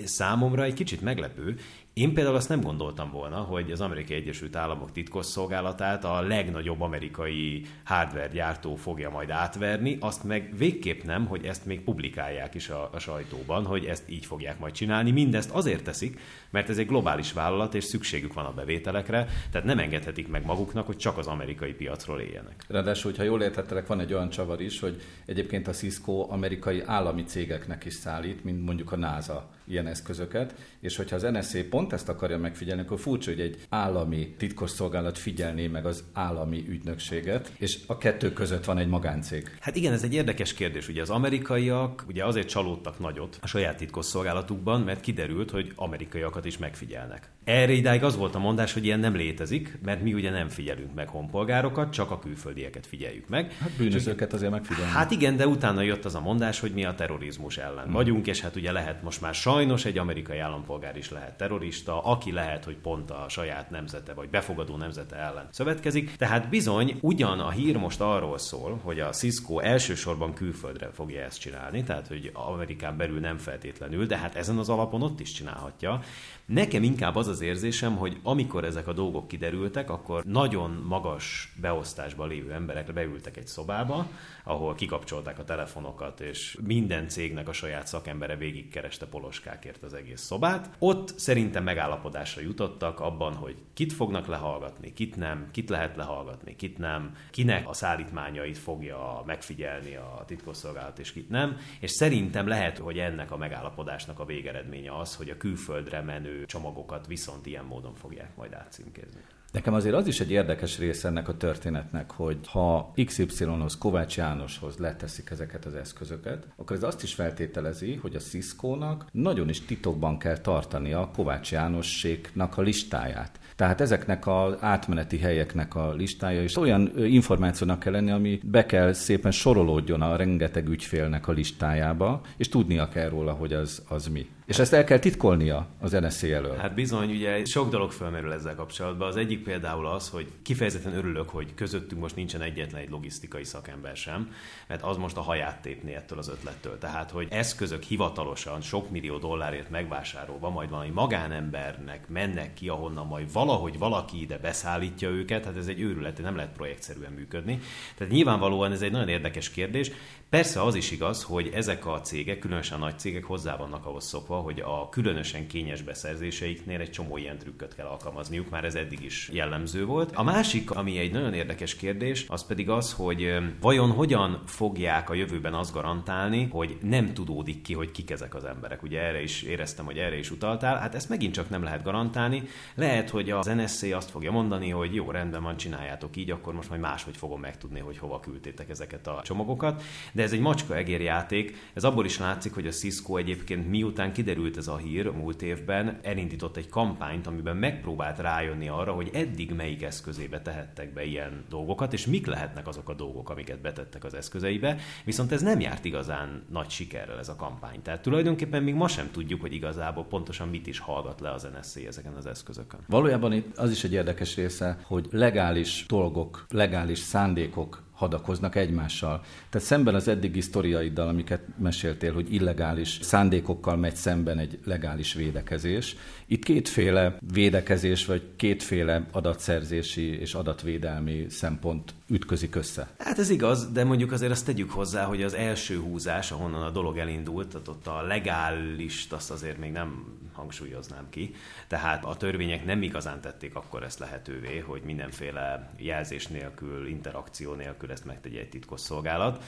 Speaker 4: számomra egy kicsit meglepő, én például azt nem gondoltam volna, hogy az Amerikai Egyesült Államok titkosszolgálatát a legnagyobb amerikai hardware gyártó fogja majd átverni, azt meg végképp nem, hogy ezt még publikálják is a, a sajtóban, hogy ezt így fogják majd csinálni. Mindezt azért teszik, mert ez egy globális vállalat, és szükségük van a bevételekre, tehát nem engedhetik meg maguknak, hogy csak az amerikai piacról éljenek.
Speaker 1: Ráadásul, ha jól értettelek, van egy olyan csavar is, hogy egyébként a Cisco amerikai állami cégeknek is szállít, mint mondjuk a NASA ilyen eszközöket, és hogyha az NSA pont ezt akarja megfigyelni, akkor furcsa, hogy egy állami titkosszolgálat figyelné meg az állami ügynökséget, és a kettő között van egy magáncég.
Speaker 4: Hát igen, ez egy érdekes kérdés. Ugye az amerikaiak ugye azért csalódtak nagyot a saját titkosszolgálatukban, mert kiderült, hogy amerikaiakat is megfigyelnek. Erre idáig az volt a mondás, hogy ilyen nem létezik, mert mi ugye nem figyelünk meg honpolgárokat, csak a külföldieket figyeljük meg.
Speaker 1: Hát bűnözőket azért megfigyelünk.
Speaker 4: Hát igen, de utána jött az a mondás, hogy mi a terrorizmus ellen hmm. vagyunk, és hát ugye lehet most már sajnos egy amerikai állampolgár is lehet terrorista, aki lehet, hogy pont a saját nemzete vagy befogadó nemzete ellen szövetkezik. Tehát bizony, ugyan a hír most arról szól, hogy a Cisco elsősorban külföldre fogja ezt csinálni, tehát hogy Amerikán belül nem feltétlenül, de hát ezen az alapon ott is csinálhatja. Nekem inkább az az érzésem, hogy amikor ezek a dolgok kiderültek, akkor nagyon magas beosztásban lévő emberek beültek egy szobába, ahol kikapcsolták a telefonokat, és minden cégnek a saját szakembere végigkereste poloskákért az egész szobát. Ott szerintem megállapodásra jutottak abban, hogy kit fognak lehallgatni, kit nem, kit lehet lehallgatni, kit nem, kinek a szállítmányait fogja megfigyelni a titkosszolgálat, és kit nem. És szerintem lehet, hogy ennek a megállapodásnak a végeredménye az, hogy a külföldre menő csomagokat viszont ilyen módon fogják majd átcímkézni.
Speaker 1: Nekem azért az is egy érdekes része ennek a történetnek, hogy ha XY-hoz, Kovács Jánoshoz leteszik ezeket az eszközöket, akkor ez azt is feltételezi, hogy a Cisco-nak nagyon is titokban kell tartani a Kovács Jánosséknak a listáját. Tehát ezeknek az átmeneti helyeknek a listája is olyan információnak kell lenni, ami be kell szépen sorolódjon a rengeteg ügyfélnek a listájába, és tudnia kell róla, hogy az, az mi. És ezt el kell titkolnia az NSZ elől.
Speaker 4: Hát bizony, ugye sok dolog felmerül ezzel kapcsolatban. Az egyik például az, hogy kifejezetten örülök, hogy közöttünk most nincsen egyetlen egy logisztikai szakember sem, mert az most a haját tépni ettől az ötlettől. Tehát, hogy eszközök hivatalosan sok millió dollárért megvásárolva, majd valami magánembernek mennek ki, ahonnan majd valahogy valaki ide beszállítja őket, hát ez egy őrület, nem lehet projektszerűen működni. Tehát nyilvánvalóan ez egy nagyon érdekes kérdés. Persze az is igaz, hogy ezek a cégek, különösen a nagy cégek hozzá vannak ahhoz szokva, hogy a különösen kényes beszerzéseiknél egy csomó ilyen trükköt kell alkalmazniuk, már ez eddig is jellemző volt. A másik, ami egy nagyon érdekes kérdés, az pedig az, hogy vajon hogyan fogják a jövőben azt garantálni, hogy nem tudódik ki, hogy kik ezek az emberek. Ugye erre is éreztem, hogy erre is utaltál. Hát ezt megint csak nem lehet garantálni. Lehet, hogy az NSC azt fogja mondani, hogy jó, rendben van, csináljátok így, akkor most majd máshogy fogom megtudni, hogy hova küldtétek ezeket a csomagokat. De ez egy macska egérjáték. Ez abból is látszik, hogy a Cisco egyébként miután kiderült ez a hír múlt évben, elindított egy kampányt, amiben megpróbált rájönni arra, hogy eddig melyik eszközébe tehettek be ilyen dolgokat, és mik lehetnek azok a dolgok, amiket betettek az eszközeibe. Viszont ez nem járt igazán nagy sikerrel ez a kampány. Tehát tulajdonképpen még ma sem tudjuk, hogy igazából pontosan mit is hallgat le az NSC ezeken az eszközökön.
Speaker 1: Valójában itt az is egy érdekes része, hogy legális dolgok, legális szándékok hadakoznak egymással. Tehát szemben az eddigi sztoriaiddal, amiket meséltél, hogy illegális szándékokkal megy szemben egy legális védekezés. Itt kétféle védekezés, vagy kétféle adatszerzési és adatvédelmi szempont ütközik össze.
Speaker 4: Hát ez igaz, de mondjuk azért azt tegyük hozzá, hogy az első húzás, ahonnan a dolog elindult, tehát ott a legálist azt azért még nem hangsúlyoznám ki. Tehát a törvények nem igazán tették akkor ezt lehetővé, hogy mindenféle jelzés nélkül, interakció nélkül ezt megtegye egy titkosszolgálat.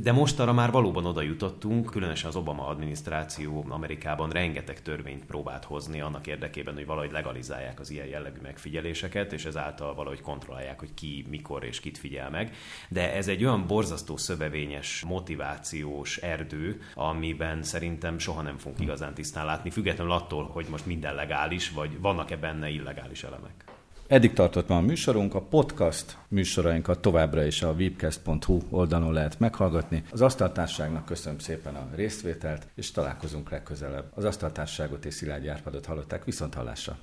Speaker 4: De most arra már valóban oda jutottunk, különösen az Obama adminisztráció Amerikában rengeteg törvényt próbált hozni annak érdekében, hogy valahogy legalizálják az ilyen jellegű megfigyeléseket, és ezáltal valahogy kontrollálják, hogy ki, mikor és kit figyel meg. De ez egy olyan borzasztó szövevényes, motivációs erdő, amiben szerintem soha nem fogunk igazán tisztán látni, függetlenül attól, hogy most minden legális, vagy vannak-e benne illegális elemek.
Speaker 1: Eddig tartott ma a műsorunk, a podcast műsorainkat továbbra is a webcast.hu oldalon lehet meghallgatni. Az asztaltárságnak köszönöm szépen a részvételt, és találkozunk legközelebb. Az asztaltárságot és Szilágyi Árpadot hallották viszont hallásra.